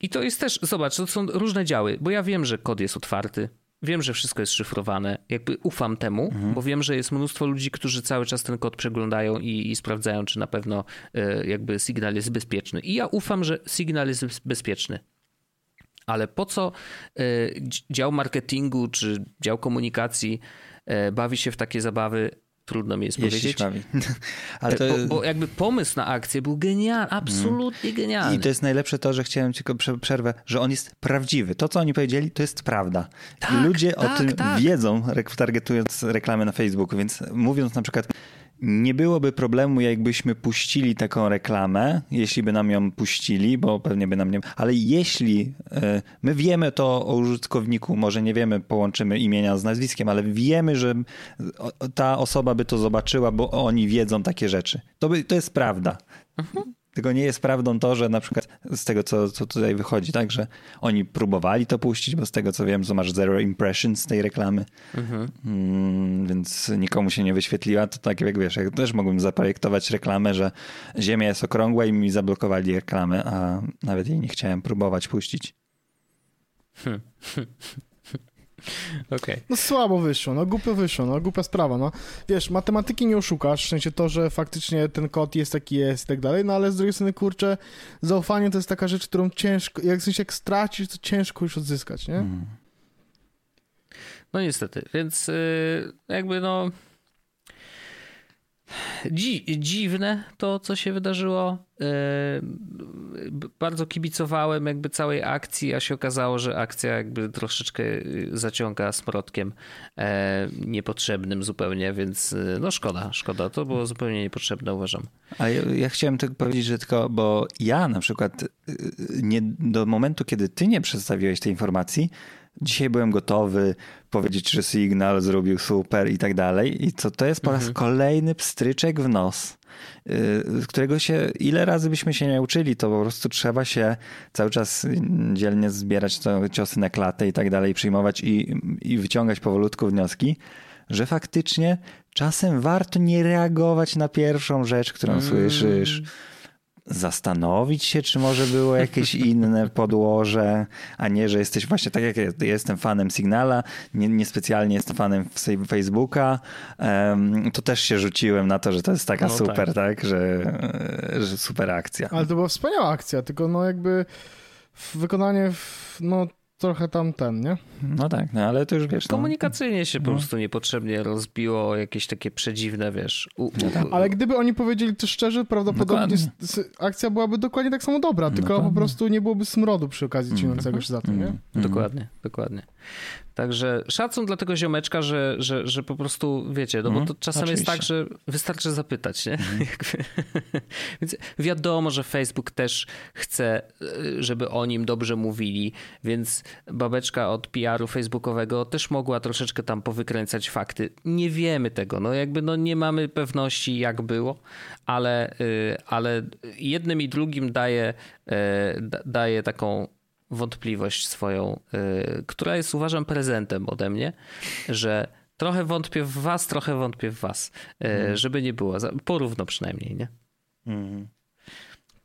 I to jest też, zobacz, to są różne działy, bo ja wiem, że kod jest otwarty. Wiem, że wszystko jest szyfrowane. Jakby ufam temu, bo wiem, że jest mnóstwo ludzi, którzy cały czas ten kod przeglądają i, i sprawdzają, czy na pewno e, jakby Signal jest bezpieczny. I ja ufam, że Signal jest bez- bezpieczny. Ale po co e, dzi- dział marketingu czy dział komunikacji e, bawi się w takie zabawy? Trudno mi jest Jeśli powiedzieć. (laughs) Ale to, Bo, bo jakby pomysł na akcję był genialny, absolutnie genialny. I to jest najlepsze to, że chciałem tylko prze- przerwę, że on jest prawdziwy. To, co oni powiedzieli, to jest prawda. Tak, I ludzie o tak, tym tak. wiedzą, targetując reklamy na Facebooku, więc mówiąc na przykład, nie byłoby problemu, jakbyśmy puścili taką reklamę, jeśli by nam ją puścili, bo pewnie by nam nie... Ale jeśli e, my wiemy to o użytkowniku, może nie wiemy, połączymy imienia z nazwiskiem, ale wiemy, że ta osoba by to zobaczyła, bo oni wiedzą takie rzeczy. To, by, to jest prawda. Tylko nie jest prawdą to, że na przykład z tego, co, co tutaj wychodzi, tak, że oni próbowali to puścić, bo z tego, co wiem, to masz zero impressions z tej reklamy, mm, więc nikomu się nie wyświetliła. To tak jak wiesz, ja też mógłbym zaprojektować reklamę, że Ziemia jest okrągła i mi zablokowali reklamę, a nawet jej nie chciałem próbować puścić. (laughs) Okej. No słabo wyszło, no głupio wyszło, no głupia sprawa, no. Wiesz, matematyki nie oszukasz, w sensie to, że faktycznie ten kod jest taki jest i tak dalej, no ale z drugiej strony, kurczę, zaufanie to jest taka rzecz, którą ciężko, jak w sensie jak stracisz, to ciężko już odzyskać, nie? No niestety, więc y, jakby no dzi dziwne to, co się wydarzyło. Y, b- Bardzo kibicowałem jakby całej akcji, a się okazało, że akcja jakby troszeczkę y, zaciąga smrodkiem e, niepotrzebnym zupełnie, więc y, no szkoda, szkoda. To było zupełnie niepotrzebne uważam. A ja, ja chciałem tylko powiedzieć, że tylko, bo ja na przykład y, nie, do momentu, kiedy ty nie przedstawiłeś tej informacji, dzisiaj byłem gotowy powiedzieć, że Signal zrobił super i tak dalej. I co to jest po raz kolejny pstryczek w nos, y, z którego się, ile razy byśmy się nie uczyli, to po prostu trzeba się cały czas dzielnie zbierać to ciosy na klatę i tak dalej, przyjmować i, i wyciągać powolutku wnioski, że faktycznie czasem warto nie reagować na pierwszą rzecz, którą słyszysz. Zastanowić się, czy może było jakieś (laughs) inne podłoże, a nie, że jesteś właśnie tak jak ja, ja jestem fanem Signala, nie, niespecjalnie jestem fanem Facebooka, em, to też się rzuciłem na to, że to jest taka No super, tak, że, że super akcja. Ale to była wspaniała akcja, tylko no jakby wykonanie, w, no trochę tam ten, nie? No tak, no ale to już wiesz. No, Komunikacyjnie się po No. prostu niepotrzebnie rozbiło jakieś takie przedziwne, wiesz. U, u, Ale gdyby oni powiedzieli to szczerze, prawdopodobnie Dokładnie. akcja byłaby dokładnie tak samo dobra, tylko Dokładnie. po prostu nie byłoby smrodu przy okazji ciągnącego się za to, nie? Mm. Dokładnie, dokładnie. Także szacun dla tego ziomeczka, że, że, że po prostu, wiecie, no bo Mhm, to czasem oczywiście. jest tak, że wystarczy zapytać, nie? (laughs) Jakby- Więc wiadomo, że Facebook też chce, y, żeby o nim dobrze mówili, więc babeczka od PR-u facebookowego też mogła troszeczkę tam powykręcać fakty. Nie wiemy tego, no jakby no nie mamy pewności jak było, ale, y, ale jednym i drugim daje, y, da- daje taką wątpliwość swoją, y, która jest uważam prezentem ode mnie, że trochę wątpię w was, trochę wątpię w was, y, żeby nie było, porówno przynajmniej, nie? Mhm.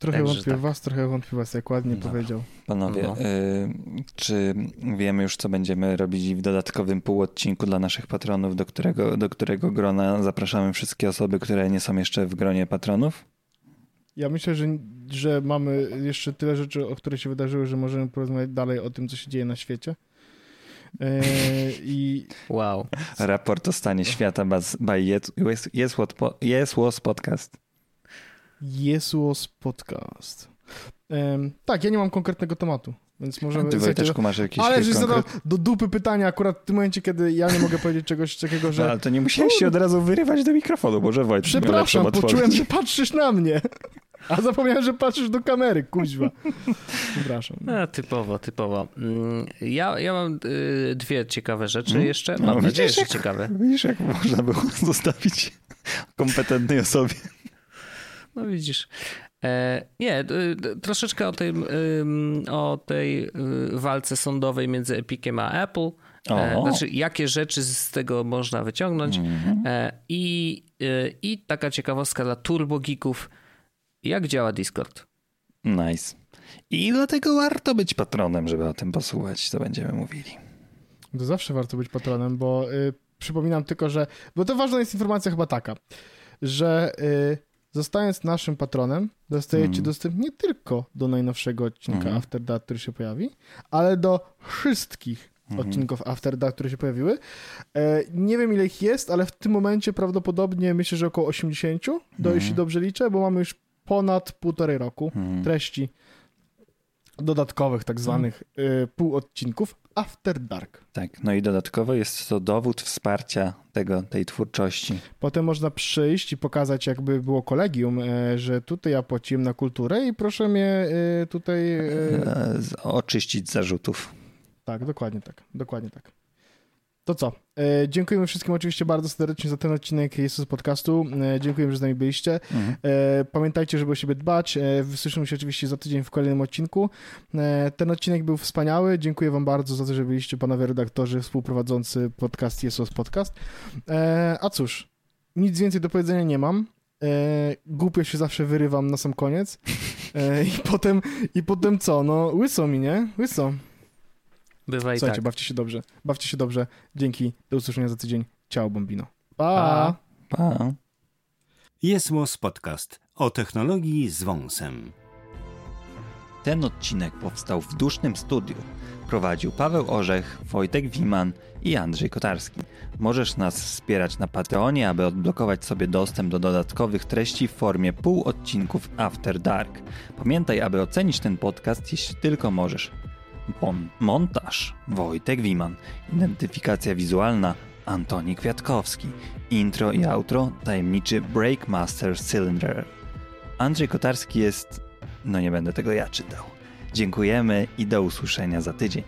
Trochę Także wątpię tak. was, trochę wątpię was, jak ładnie Dobra. powiedział. Panowie, No. y, czy wiemy już, co będziemy robić w dodatkowym półodcinku dla naszych patronów, do którego, do którego grona zapraszamy wszystkie osoby, które nie są jeszcze w gronie patronów? Ja myślę, że, że mamy jeszcze tyle rzeczy, o które się wydarzyły, że możemy porozmawiać dalej o tym, co się dzieje na świecie. E, I Wow. Raport o stanie świata by Yes, yes, yes, Podcast. Jesus Podcast. Em, tak, ja nie mam konkretnego tematu. Więc możemy... Ty Wojteczku masz jakieś Ale żeś konkret... zadał do dupy pytania akurat w tym momencie, kiedy ja nie mogę powiedzieć czegoś takiego, że... No, ale to nie musiałeś się od razu wyrywać do mikrofonu, może Wojtek Przepraszam, poczułem, że patrzysz na mnie. A zapomniałem, że patrzysz do kamery, kuźwa. Przepraszam. A, typowo, typowo. Mm, Ja, ja mam y, dwie ciekawe rzeczy jeszcze. No, Mam widzisz, nadzieję, że jak- ciekawe. Widzisz, jak można było (laughs) zostawić kompetentnej osobie. No widzisz. E, nie, troszeczkę o, tym, ym, o tej y, walce sądowej między Epiciem a Apple. E, O. znaczy, jakie rzeczy z tego można wyciągnąć. Mhm. E, i, y, I taka ciekawostka dla turbogeeków. Jak działa Discord? Nice. I dlatego warto być patronem, żeby o tym posłuchać, co będziemy mówili. To zawsze warto być patronem, bo y, przypominam tylko, że. Bo to ważna jest informacja chyba taka, że y, zostając naszym patronem, dostajecie Mm. dostęp nie tylko do najnowszego odcinka Mhm. After Dark, który się pojawi, ale do wszystkich Mhm. odcinków After Dark, które się pojawiły. E, nie wiem ile ich jest, ale w tym momencie prawdopodobnie myślę, że około 80, do, Mhm. jeśli dobrze liczę, bo mamy już ponad półtorej roku Mhm. treści dodatkowych, tak zwanych y, półodcinków After Dark. Tak, no i dodatkowo jest to dowód wsparcia tego, tej twórczości. Potem można przyjść i pokazać, jakby było kolegium, e, że tutaj ja płaciłem na kulturę i proszę mnie e, tutaj. E, Oczyścić z zarzutów. tak, dokładnie tak, dokładnie tak. To co? E, dziękujemy wszystkim oczywiście bardzo serdecznie za ten odcinek Jesus Podcastu. E, dziękujemy, że z nami byliście. Mhm. E, pamiętajcie, żeby o siebie dbać. E, wysłyszymy się oczywiście za tydzień w kolejnym odcinku. E, ten odcinek był wspaniały. Dziękuję wam bardzo za to, że byliście panowie redaktorzy współprowadzący podcast Jesus Podcast. E, a cóż, nic więcej do powiedzenia nie mam. E, głupio się zawsze wyrywam na sam koniec. E, I potem, i potem co? No, łyso mi, nie? Łyso. Bywa i Słuchajcie, tak. bawcie się dobrze. Bawcie się dobrze. Dzięki. Do usłyszenia za tydzień. Ciao, Bombino. Pa! Pa. Pa. Jest Podcast o technologii z wąsem. Ten odcinek powstał w dusznym studiu. Prowadził Paweł Orzech, Wojtek Wiman i Andrzej Kotarski. Możesz nas wspierać na Patreonie, aby odblokować sobie dostęp do dodatkowych treści w formie półodcinków After Dark. Pamiętaj, aby ocenić ten podcast, jeśli tylko możesz. Mon- montaż Wojtek Wiman. Identyfikacja wizualna Antoni Kwiatkowski. Intro i outro tajemniczy Breakmaster Cylinder. Andrzej Kotarski jest no nie będę tego ja czytał. Dziękujemy i do usłyszenia za tydzień.